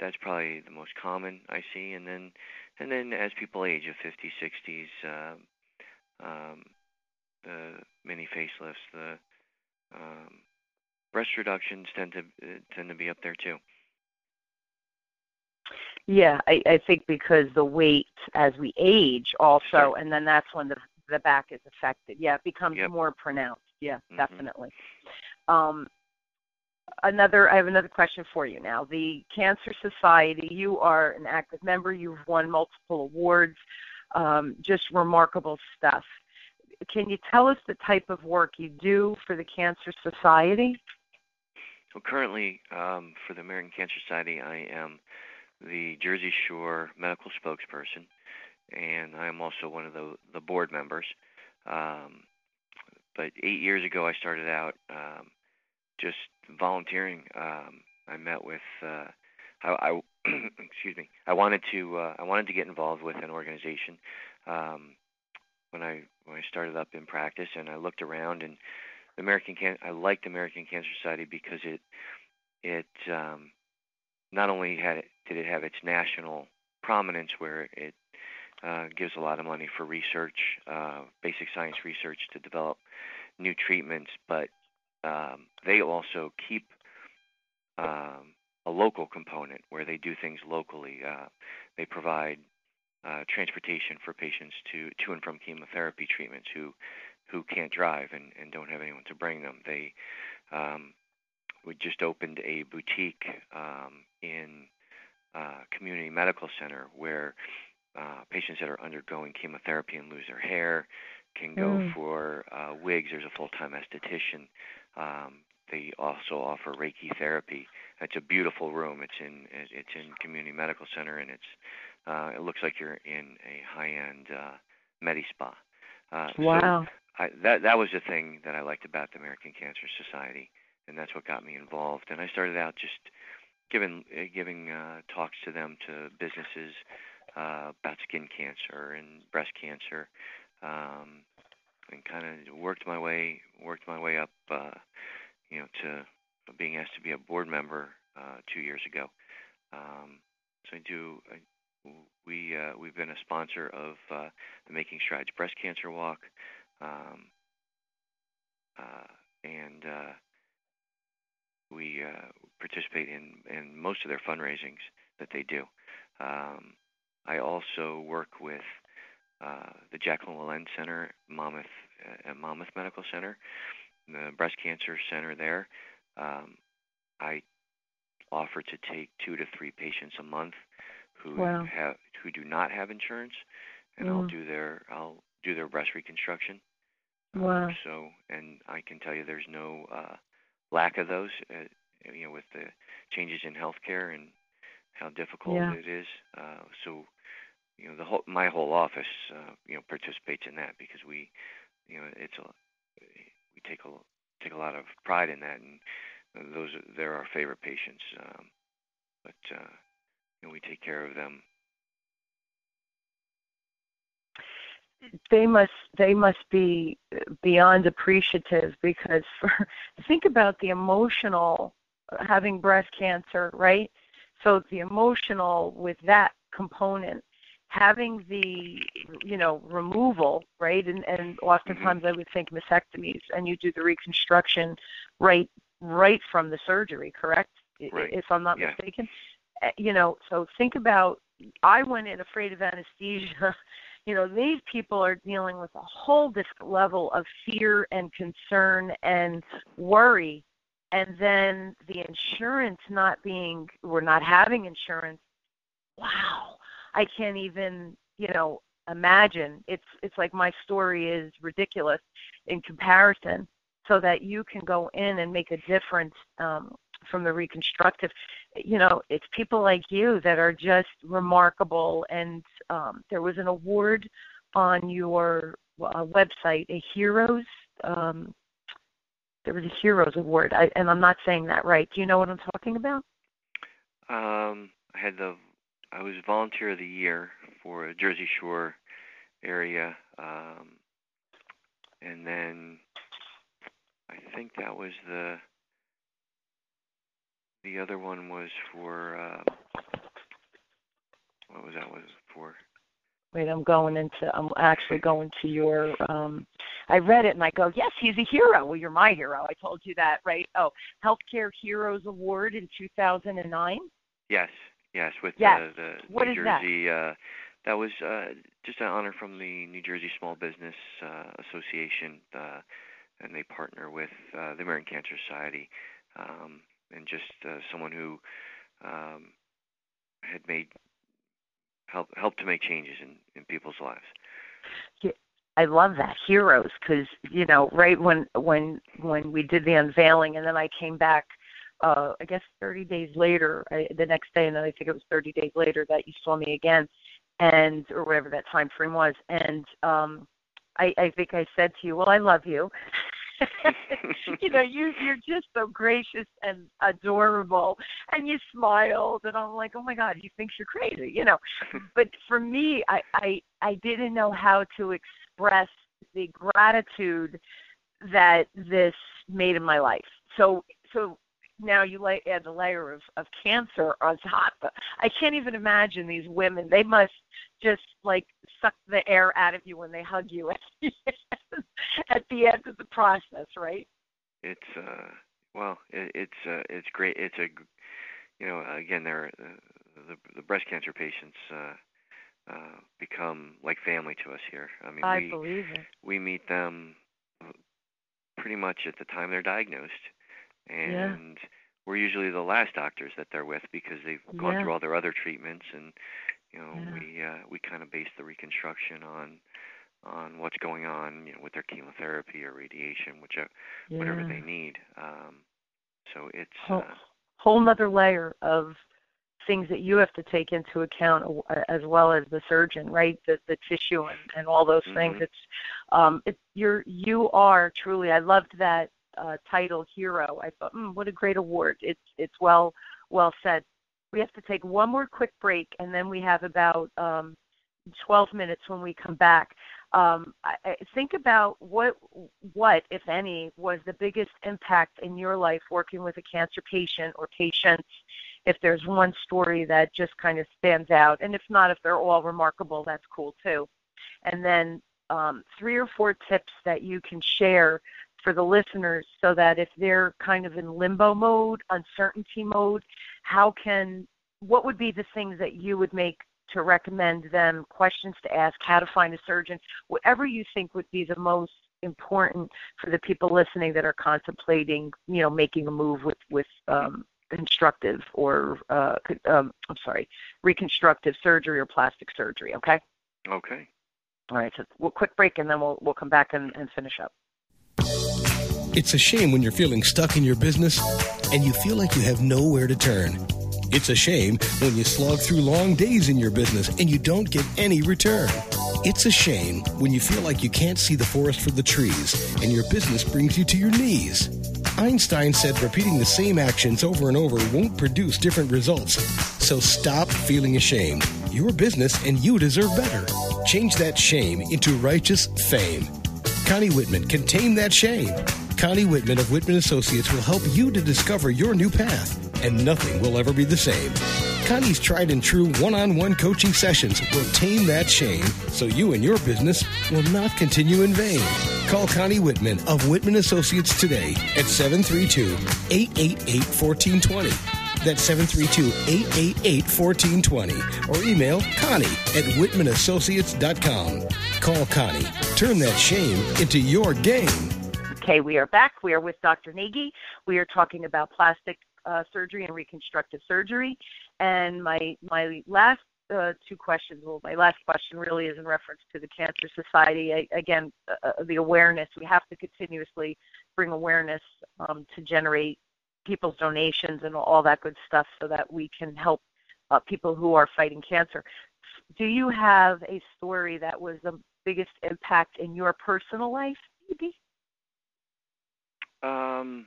that's probably the most common I see, and then and then as people age, of 50s, 60s, uh, um, the mini facelifts, the um, breast reductions tend to uh, tend to be up there too. Yeah, I, I think because the weight as we age also, Sure. and then that's when the the back is affected. Yeah, it becomes Yep. more pronounced. Yeah, Mhm. definitely. Um, another, I have another question for you now. The Cancer Society, you are an active member. You've won multiple awards. Um, just remarkable stuff. Can you tell us the type of work you do for the Cancer Society? Well, currently, um, for the American Cancer Society, I am the Jersey Shore medical spokesperson, and I am also one of the, the board members. Um, but eight years ago, I started out um, just volunteering. Um, I met with, uh, I, I excuse me, I wanted to, uh, I wanted to get involved with an organization. Um, when I when I started up in practice, and I looked around, and American Can I liked American Cancer Society because it it um, not only had it, did it have its national prominence where it uh, gives a lot of money for research, uh, basic science research to develop new treatments, but um, they also keep um, a local component where they do things locally. Uh, they provide uh, transportation for patients to to and from chemotherapy treatments who who can't drive and, and don't have anyone to bring them. They um, we just opened a boutique um, in uh, community medical center where uh, patients that are undergoing chemotherapy and lose their hair can go Mm. for uh, wigs. There's a full-time esthetician. Um, they also offer Reiki therapy. It's a beautiful room. It's in it's in community medical center, and it's uh, it looks like you're in a high-end uh, Medi Spa. Uh, so Wow. I, that that was the thing that I liked about the American Cancer Society, and that's what got me involved. And I started out just giving uh, giving uh, talks to them to businesses uh, about skin cancer and breast cancer, um, and kind of worked my way worked my way up, uh, you know, to being asked to be a board member uh, two years ago. Um, so I do. I, we uh, we've been a sponsor of uh, the Making Strides Breast Cancer Walk, um, uh, and uh, we uh, participate in in most of their fundraisings that they do. Um, I also work with uh, the Jacqueline Wilentz Center, Monmouth uh, Monmouth Medical Center, the breast cancer center there. Um, I offer to take two to three patients a month who Wow. have who do not have insurance, and I'll Mm. do their I'll do their breast reconstruction. Um, Wow. so, and I can tell you, there's no uh, lack of those. Uh, you know, with the changes in healthcare and how difficult Yeah. it is. Uh, so, you know, the whole my whole office, uh, you know, participates in that because we, you know, it's a we take a take a lot of pride in that, and those are, they're our favorite patients. Um, but uh, you know, we take care of them. They must they must be beyond appreciative because for think about the emotional having breast cancer right? So the emotional with that component having the you know removal right? And and oftentimes i would think mastectomies and you do the reconstruction right right from the surgery correct? Right. if i'm not Yeah. mistaken. Uh, you know so think about i went in afraid of anesthesia you know these people are dealing with a whole different level of fear and concern and worry. And then the insurance not being we're not having insurance. Wow. I can't even you know imagine. It's it's like my story is ridiculous in comparison so that you can go in and make a difference um from the reconstructive you know it's people like you that are just remarkable. And um there was an award on your uh, website a heroes um there was a heroes award. I, and i'm not saying that right. Do you know what i'm talking about? Um, I had the I was volunteer of the year for Jersey Shore area, um, and then I think that was the the other one was for uh, what was that was for? wait i'm going into i'm actually going to your um i read it and i go yes he's a hero well you're my hero i told you that right oh healthcare heroes award in 2009 Yes, Yes, with yes. the, the what New is Jersey. That? Uh, that was uh, just an honor from the New Jersey Small Business uh, Association, uh, and they partner with uh, the American Cancer Society, um, and just uh, someone who um, had made help helped to make changes in in people's lives. Yeah, I love that heroes because you know right when when when we did the unveiling and then I came back uh I guess 30 days later I, the next day and then I think it was 30 days later that you saw me again and or whatever that time frame was and um I I think I said to you well I love you you know, you you're just so gracious and adorable, and you smiled, and I'm like, oh my God, he thinks you're crazy, you know. but for me, I I I didn't know how to express the gratitude that this made in my life. So so now you lay, add the layer of, of cancer on top. But I can't even imagine these women. They must just like suck the air out of you when they hug you at the end, at the end of the process, right? It's uh well, it, it's uh, it's great. It's a you know again they're uh, the the breast cancer patients uh uh become like family to us here. I mean I we believe it. we meet them pretty much at the time they're diagnosed and Yeah. we're usually the last doctors that they're with because they've gone Yeah. through all their other treatments and you know Yeah. we uh we kind of base the reconstruction on on what's going on you know with their chemotherapy or radiation whichever Yeah. whatever they need um so it's whole, uh whole nother layer of things that you have to take into account uh, as well as the surgeon, right? The the tissue and, and all those things. Mhm. It's um it, you're you are truly I loved that uh title hero. I thought, mm, what a great award. It's it's well well said. We have to take one more quick break and then we have about um 12 minutes when we come back. Um, I, think about what, what, if any, was the biggest impact in your life working with a cancer patient or patients. If there's one story that just kind of stands out, and if not, if they're all remarkable, that's cool too. And then um, three or four tips that you can share for the listeners so that if they're kind of in limbo mode, uncertainty mode, how can what would be the things that you would make to recommend them questions to ask, how to find a surgeon, whatever you think would be the most important for the people listening that are contemplating, you know, making a move with with um, constructive or uh, um, I'm sorry, reconstructive surgery or plastic surgery. Okay. okay All right. So we'll quick break and then we'll we'll come back and, and finish up. It's a shame when you're feeling stuck in your business and you feel like you have nowhere to turn. It's a shame when you slog through long days in your business and you don't get any return. It's a shame when you feel like you can't see the forest for the trees and your business brings you to your knees. Einstein said repeating the same actions over and over won't produce different results. So stop feeling ashamed. Your business and you deserve better. Change that shame into righteous fame. Connie Whitman can tame that shame. Connie Whitman of Whitman Associates will help you to discover your new path, and nothing will ever be the same. Connie's tried and true one on one coaching sessions will tame that shame so you and your business will not continue in vain. Call Connie Whitman of Whitman Associates today at 732 888 1420. That's 732 888 1420. Or email Connie at WhitmanAssociates.com. Call Connie. Turn that shame into your game. Okay, we are back. We are with Dr. Nagy. We are talking about plastic uh, surgery and reconstructive surgery. And my my last uh, two questions, well, my last question really is in reference to the Cancer Society. I, again, uh, uh, the awareness. We have to continuously bring awareness um, to generate people's donations and all that good stuff so that we can help uh, people who are fighting cancer. Do you have a story that was the biggest impact in your personal life, maybe? Um,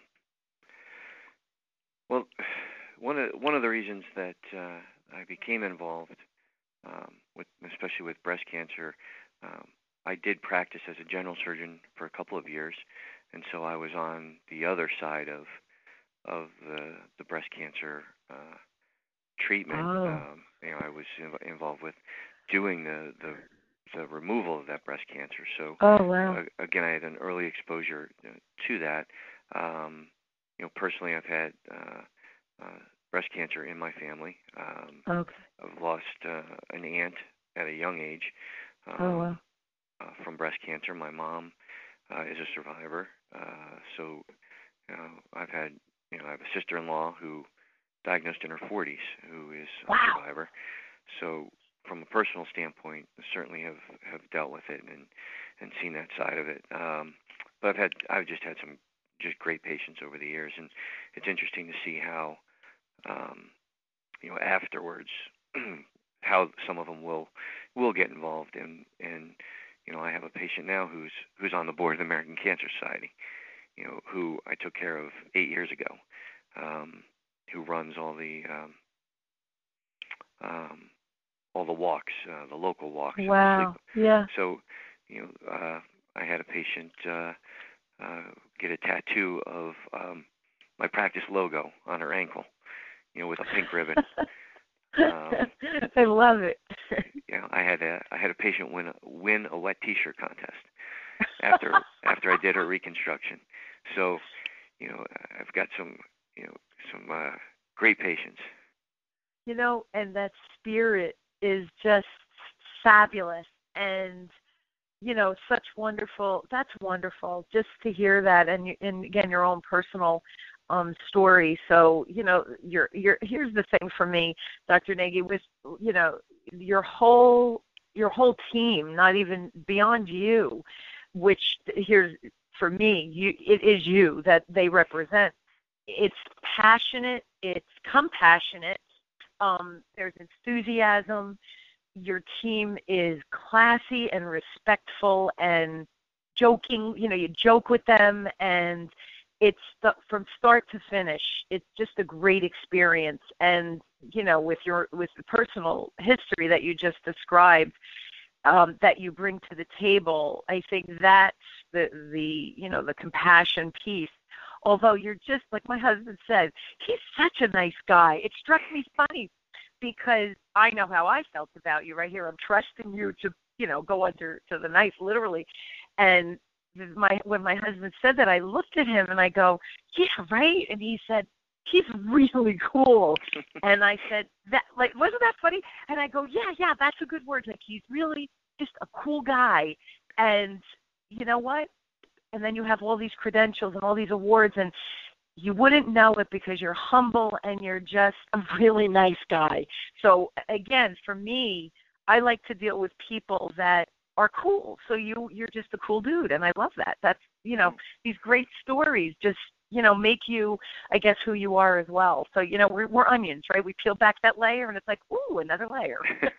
well, one of one of the reasons that uh, I became involved um, with, especially with breast cancer, um, I did practice as a general surgeon for a couple of years, and so I was on the other side of of the the breast cancer uh, treatment. Oh. Um, you know, I was inv- involved with doing the the the removal of that breast cancer. So Oh wow. uh, again, I had an early exposure uh, to that. Um, you know, personally, I've had uh, uh, breast cancer in my family. Um, okay. I've lost uh, an aunt at a young age um, Oh wow. uh, from breast cancer. My mom uh, is a survivor. Uh, so you know, I've had, you know, I have a sister-in-law who diagnosed in her 40s who is a Wow. survivor. So from a personal standpoint, I certainly have have dealt with it and and seen that side of it. Um, but I've had I've just had some just great patients over the years, and it's interesting to see how um, you know afterwards how some of them will will get involved in and you know I have a patient now who's who's on the board of the American Cancer Society, you know who I took care of eight years ago, um, who runs all the um, um, all the walks, uh, the local walks. Wow. Yeah. so, you know, uh, I had a patient uh, uh, get a tattoo of um, my practice logo on her ankle, you know, with a pink ribbon. Um, I love it. Know, I had a I had a patient win a, win a wet T-shirt contest after after I did her reconstruction. So, you know, I've got some you know some uh, great patients. you know, and that spirit is just fabulous and you know such wonderful that's wonderful just to hear that and and again your own personal um story so you know you're you're here's the thing for me dr nagy with you know your whole your whole team not even beyond you which here's for me you it is you that they represent it's passionate it's compassionate um, there's enthusiasm. Your team is classy and respectful and joking. You know, you joke with them, and it's the, from start to finish. It's just a great experience. And you know, with your with the personal history that you just described, um, that you bring to the table, I think that's the the you know the compassion piece although you're just like my husband said, he's such a nice guy. It struck me funny because I know how I felt about you right here. I'm trusting you to, you know, go under to the knife literally. And my when my husband said that, I looked at him and I go, "Yeah, right." And he said, "He's really cool." and I said, "That like wasn't that funny?" And I go, "Yeah, yeah, that's a good word. Like he's really just a cool guy." And you know what? and then you have all these credentials and all these awards and you wouldn't know it because you're humble and you're just a really nice guy. So again, for me, I like to deal with people that are cool. So you you're just a cool dude and I love that. That's you know, mm-hmm. these great stories just you know make you i guess who you are as well so you know we're we're onions right we peel back that layer and it's like ooh another layer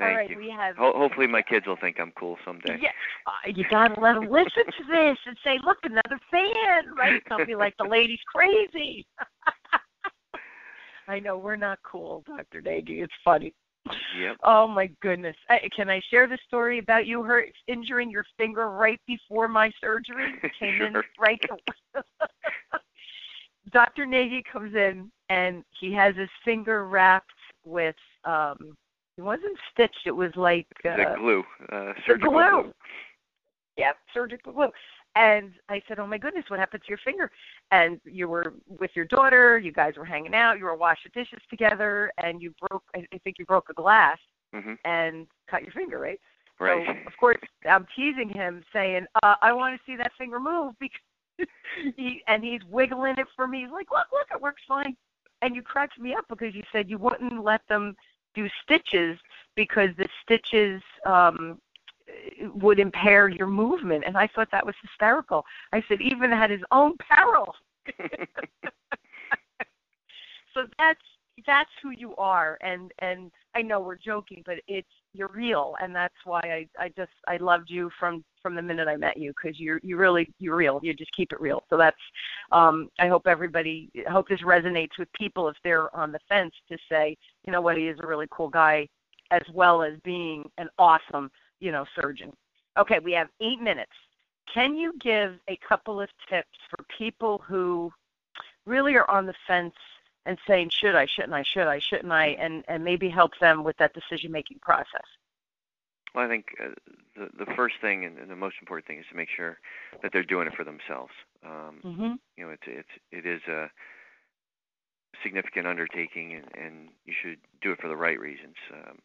all thank right you. we have Ho- hopefully, my kids will think I'm cool someday. Yeah, uh, you gotta let them listen to this and say, "Look, another fan!" Right? Don't be like the lady's crazy. I know we're not cool, Doctor Nagy. It's funny. Yep. Oh my goodness! Uh, can I share the story about you hurt injuring your finger right before my surgery? Came in Sure. right. Doctor Nagy comes in and he has his finger wrapped with um. It wasn't stitched. It was like uh, the glue, uh, surgical glue. Yep, surgical glue. And I said, "Oh my goodness, what happened to your finger?" And you were with your daughter. You guys were hanging out. You were washing dishes together, and you broke. I think you broke a glass hmm and cut your finger, right? Right. So of course, I'm teasing him, saying, uh, "I want to see that finger move," because he and he's wiggling it for me. He's like, "Look, look, it works fine." And you cracked me up because you said you wouldn't let them do stitches because the stitches um would impair your movement and I thought that was hysterical. I said even at his own peril. so that's that's who you are and and I know we're joking but it's you're real and that's why I I just I loved you from from the minute I met you cuz you're you really you're real. You just keep it real. So that's um I hope everybody I hope this resonates with people if they're on the fence to say, you know what, he is a really cool guy as well as being an awesome, you know, surgeon. Okay, we have 8 minutes. Can you give a couple of tips for people who really are on the fence and saying, should I, shouldn't I, should I, shouldn't I, and, and maybe help them with that decision making process? Well, I think uh, the the first thing and, and the most important thing is to make sure that they're doing it for themselves. Um, mm-hmm. You know, it's it's it is a significant undertaking, and, and you should do it for the right reasons. Um,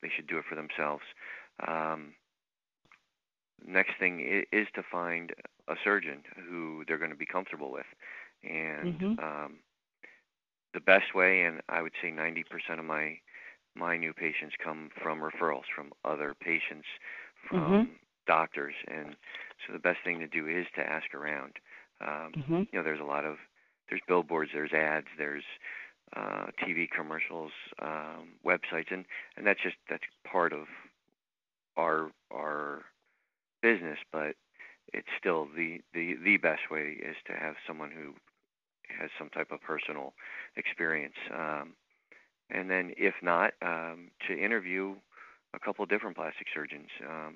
they should do it for themselves. Um, next thing is to find a surgeon who they're going to be comfortable with, and mm-hmm. um, the best way, and I would say 90% of my my new patients come from referrals from other patients, from mm-hmm. doctors, and so the best thing to do is to ask around. Um, mm-hmm. You know, there's a lot of there's billboards, there's ads, there's uh, TV commercials, um, websites, and and that's just that's part of our our business, but it's still the the the best way is to have someone who has some type of personal experience. Um, and then, if not, um, to interview a couple of different plastic surgeons. Um,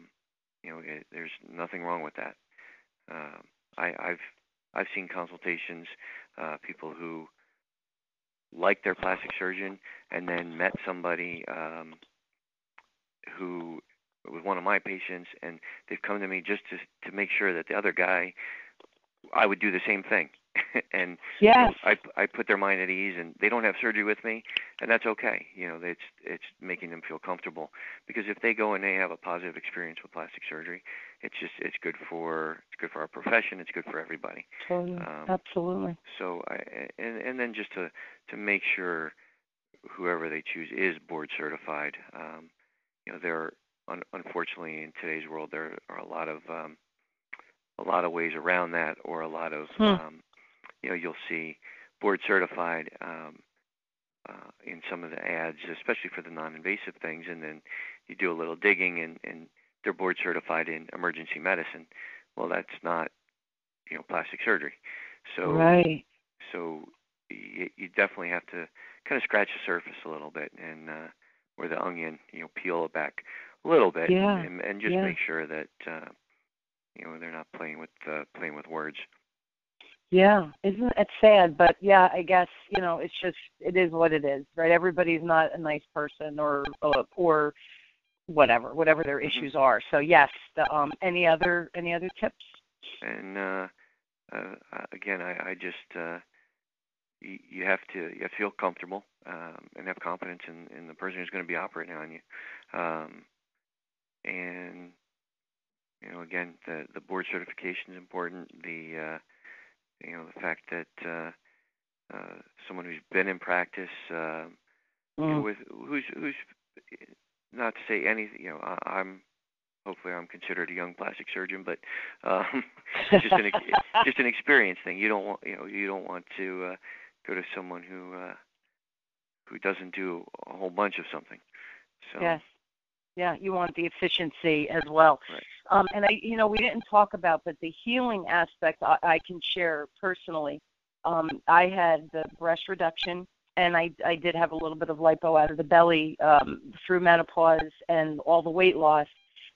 you know, it, there's nothing wrong with that. Uh, I, I've I've seen consultations, uh, people who liked their plastic surgeon and then met somebody um, who was one of my patients, and they've come to me just to to make sure that the other guy, I would do the same thing. and yes. you know, I I put their mind at ease, and they don't have surgery with me, and that's okay. You know, it's it's making them feel comfortable because if they go and they have a positive experience with plastic surgery, it's just it's good for it's good for our profession. It's good for everybody. Totally, um, absolutely. So I and and then just to to make sure whoever they choose is board certified. Um, you know, there un- unfortunately in today's world there are a lot of um, a lot of ways around that, or a lot of hmm. um, you know you'll see board certified um, uh, in some of the ads, especially for the non-invasive things, and then you do a little digging and, and they're board certified in emergency medicine. Well, that's not you know plastic surgery. So right. So you, you definitely have to kind of scratch the surface a little bit and uh, or the onion, you know, peel it back a little bit yeah. and, and just yeah. make sure that uh, you know they're not playing with uh, playing with words. Yeah, isn't it sad? But yeah, I guess you know it's just it is what it is, right? Everybody's not a nice person or uh, or whatever, whatever their mm-hmm. issues are. So yes, the, um, any other any other tips? And uh, uh, again, I, I just uh, you, you have to you have to feel comfortable um, and have confidence in, in the person who's going to be operating on you. Um, and you know, again, the the board certification is important. The uh, you know the fact that uh, uh, someone who's been in practice, uh, mm. with who's who's not to say anything. You know, I, I'm hopefully I'm considered a young plastic surgeon, but um, just an just an experience thing. You don't want you know you don't want to uh, go to someone who uh, who doesn't do a whole bunch of something. So yes, yeah, you want the efficiency as well. Right. Um, and I, you know, we didn't talk about, but the healing aspect I, I can share personally. Um, I had the breast reduction, and I, I did have a little bit of lipo out of the belly um, through menopause and all the weight loss,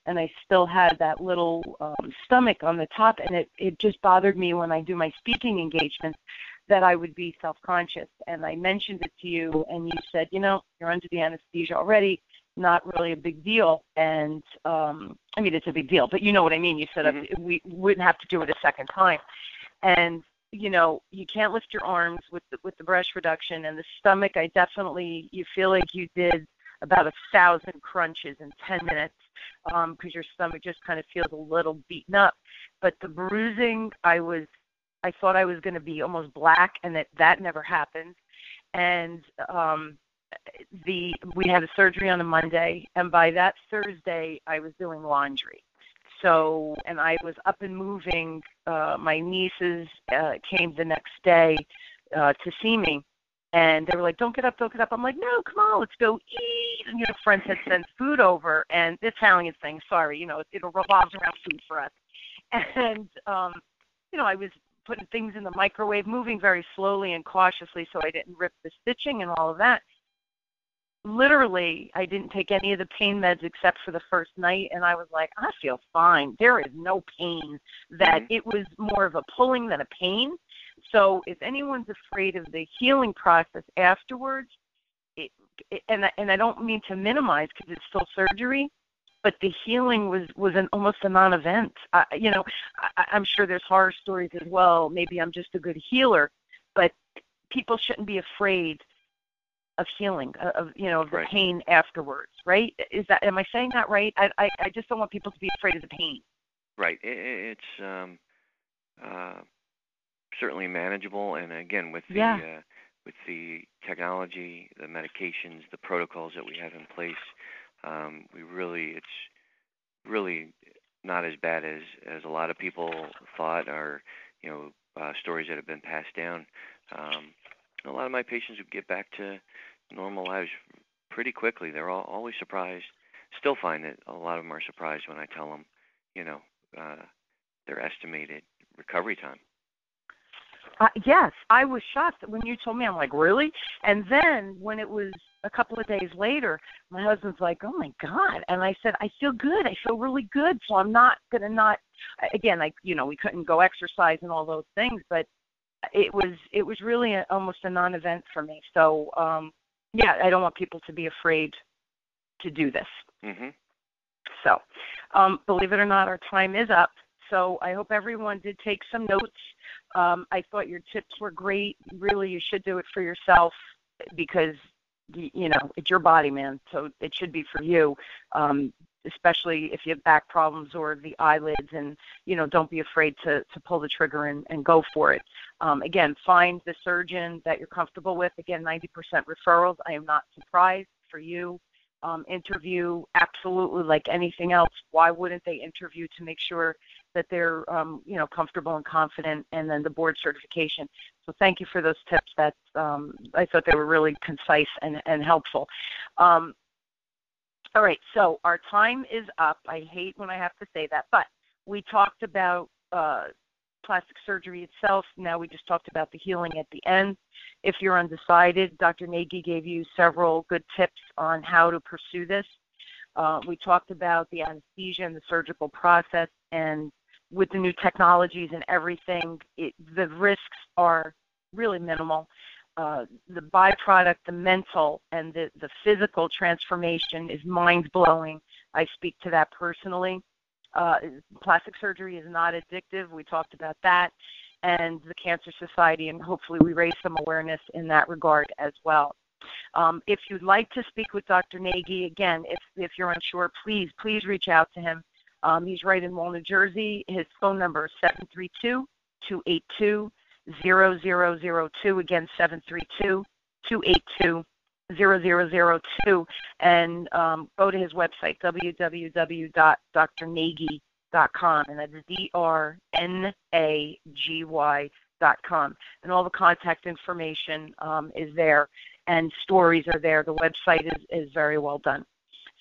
and I still had that little um, stomach on the top, and it it just bothered me when I do my speaking engagements that I would be self-conscious. And I mentioned it to you, and you said, you know, you're under the anesthesia already not really a big deal. And um, I mean, it's a big deal, but you know what I mean. You said mm-hmm. we wouldn't have to do it a second time, and you know you can't lift your arms with the, with the breast reduction and the stomach. I definitely you feel like you did about a thousand crunches in 10 minutes because um, your stomach just kind of feels a little beaten up. But the bruising, I was, I thought I was going to be almost black, and that that never happened. And um, the we had a surgery on a Monday, and by that Thursday, I was doing laundry. So, and I was up and moving. Uh, my nieces uh, came the next day uh, to see me, and they were like, "Don't get up, don't get up." I'm like, "No, come on, let's go eat." And you know, friends had sent food over, and the Italian thing. Sorry, you know, it, it revolves around food for us. And um, you know, I was putting things in the microwave, moving very slowly and cautiously, so I didn't rip the stitching and all of that literally I didn't take any of the pain meds except for the first night and I was like, I feel fine. There is no pain. That mm-hmm. it was more of a pulling than a pain. So if anyone's afraid of the healing process afterwards, it, it, and and I don't mean to minimize because it's still surgery. but the healing was was an almost a non-event. I, you know, I, I'm sure there's horror stories as well. Maybe I'm just a good healer, but people shouldn't be afraid of healing of you know of the Right. pain afterwards right is that am i saying that right I, I i just don't want people to be afraid of the pain Right. I i it's um, uh, certainly manageable, and again, with the Yeah. uh, with the technology, the medications, the protocols that we have in place, um, we really it's really not as bad as as a lot of people thought, or you know, uh, stories that have been passed down. Um, a lot of my patients would get back to normal lives pretty quickly. They're all, always surprised. Still find that a lot of them are surprised when I tell them, you know, uh, their estimated recovery time. uh, yes i was shocked when you told me i'm like really and then when it was a couple of days later my husband's like oh my god and i said i feel good i feel really good so i'm not to not again like you know we couldn't go exercise and all those things but it was it was really a, almost a non-event for me so um yeah i don't want people to be afraid to do this hmm So, um, believe it or not, our time is up. So I hope everyone did take some notes. Um, I thought your tips were great. Really, you should do it for yourself because you know it's your body, man. So it should be for you. Um, especially if you have back problems or the eyelids and you know don't be afraid to to pull the trigger and, and go for it um, again find the surgeon that you're comfortable with again 90% referrals i am not surprised for you um, interview absolutely like anything else. Why wouldn't they interview to make sure that they're um, you know comfortable and confident, and then the board certification. So thank you for those tips. That um, I thought they were really concise and, and helpful. Um, all right, so our time is up. I hate when I have to say that, but we talked about uh, plastic surgery itself. Now we just talked about the healing at the end. If you're undecided, Dr. Nagy gave you several good tips on how to pursue this. Uh, we talked about the anesthesia and the surgical process, and with the new technologies and everything, it, the risks are really minimal. Uh, the byproduct, the mental and the, the physical transformation is mind blowing. I speak to that personally. Uh, plastic surgery is not addictive. We talked about that. And the Cancer Society, and hopefully we raise some awareness in that regard as well. Um, if you'd like to speak with Dr. Nagy, again, if, if you're unsure, please, please reach out to him. Um, he's right in Wall, New Jersey. His phone number is 732 282 0002. Again, 732 282 0002 and um, go to his website www.drnagy.com and that's d-r-n-a-g-y dot com and all the contact information um, is there and stories are there the website is, is very well done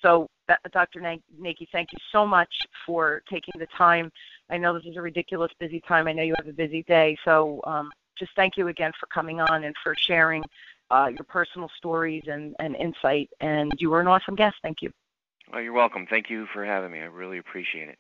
so dr Nagy, thank you so much for taking the time i know this is a ridiculous busy time i know you have a busy day so um, just thank you again for coming on and for sharing uh, your personal stories and, and insight. And you were an awesome guest. Thank you. Well, you're welcome. Thank you for having me. I really appreciate it.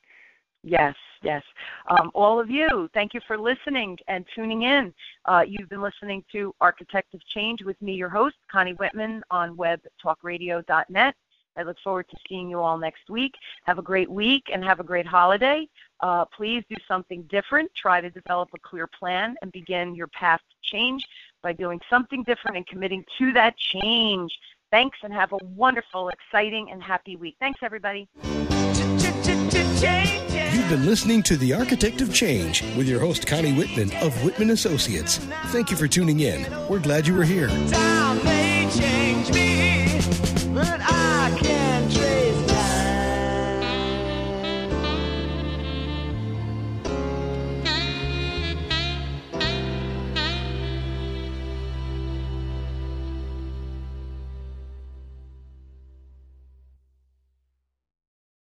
Yes, yes. Um, all of you, thank you for listening and tuning in. Uh, you've been listening to Architect of Change with me, your host, Connie Whitman, on webtalkradio.net. I look forward to seeing you all next week. Have a great week and have a great holiday. Uh, please do something different. Try to develop a clear plan and begin your path to change by doing something different and committing to that change. Thanks and have a wonderful, exciting, and happy week. Thanks, everybody. You've been listening to The Architect of Change with your host, Connie Whitman of Whitman Associates. Thank you for tuning in. We're glad you were here.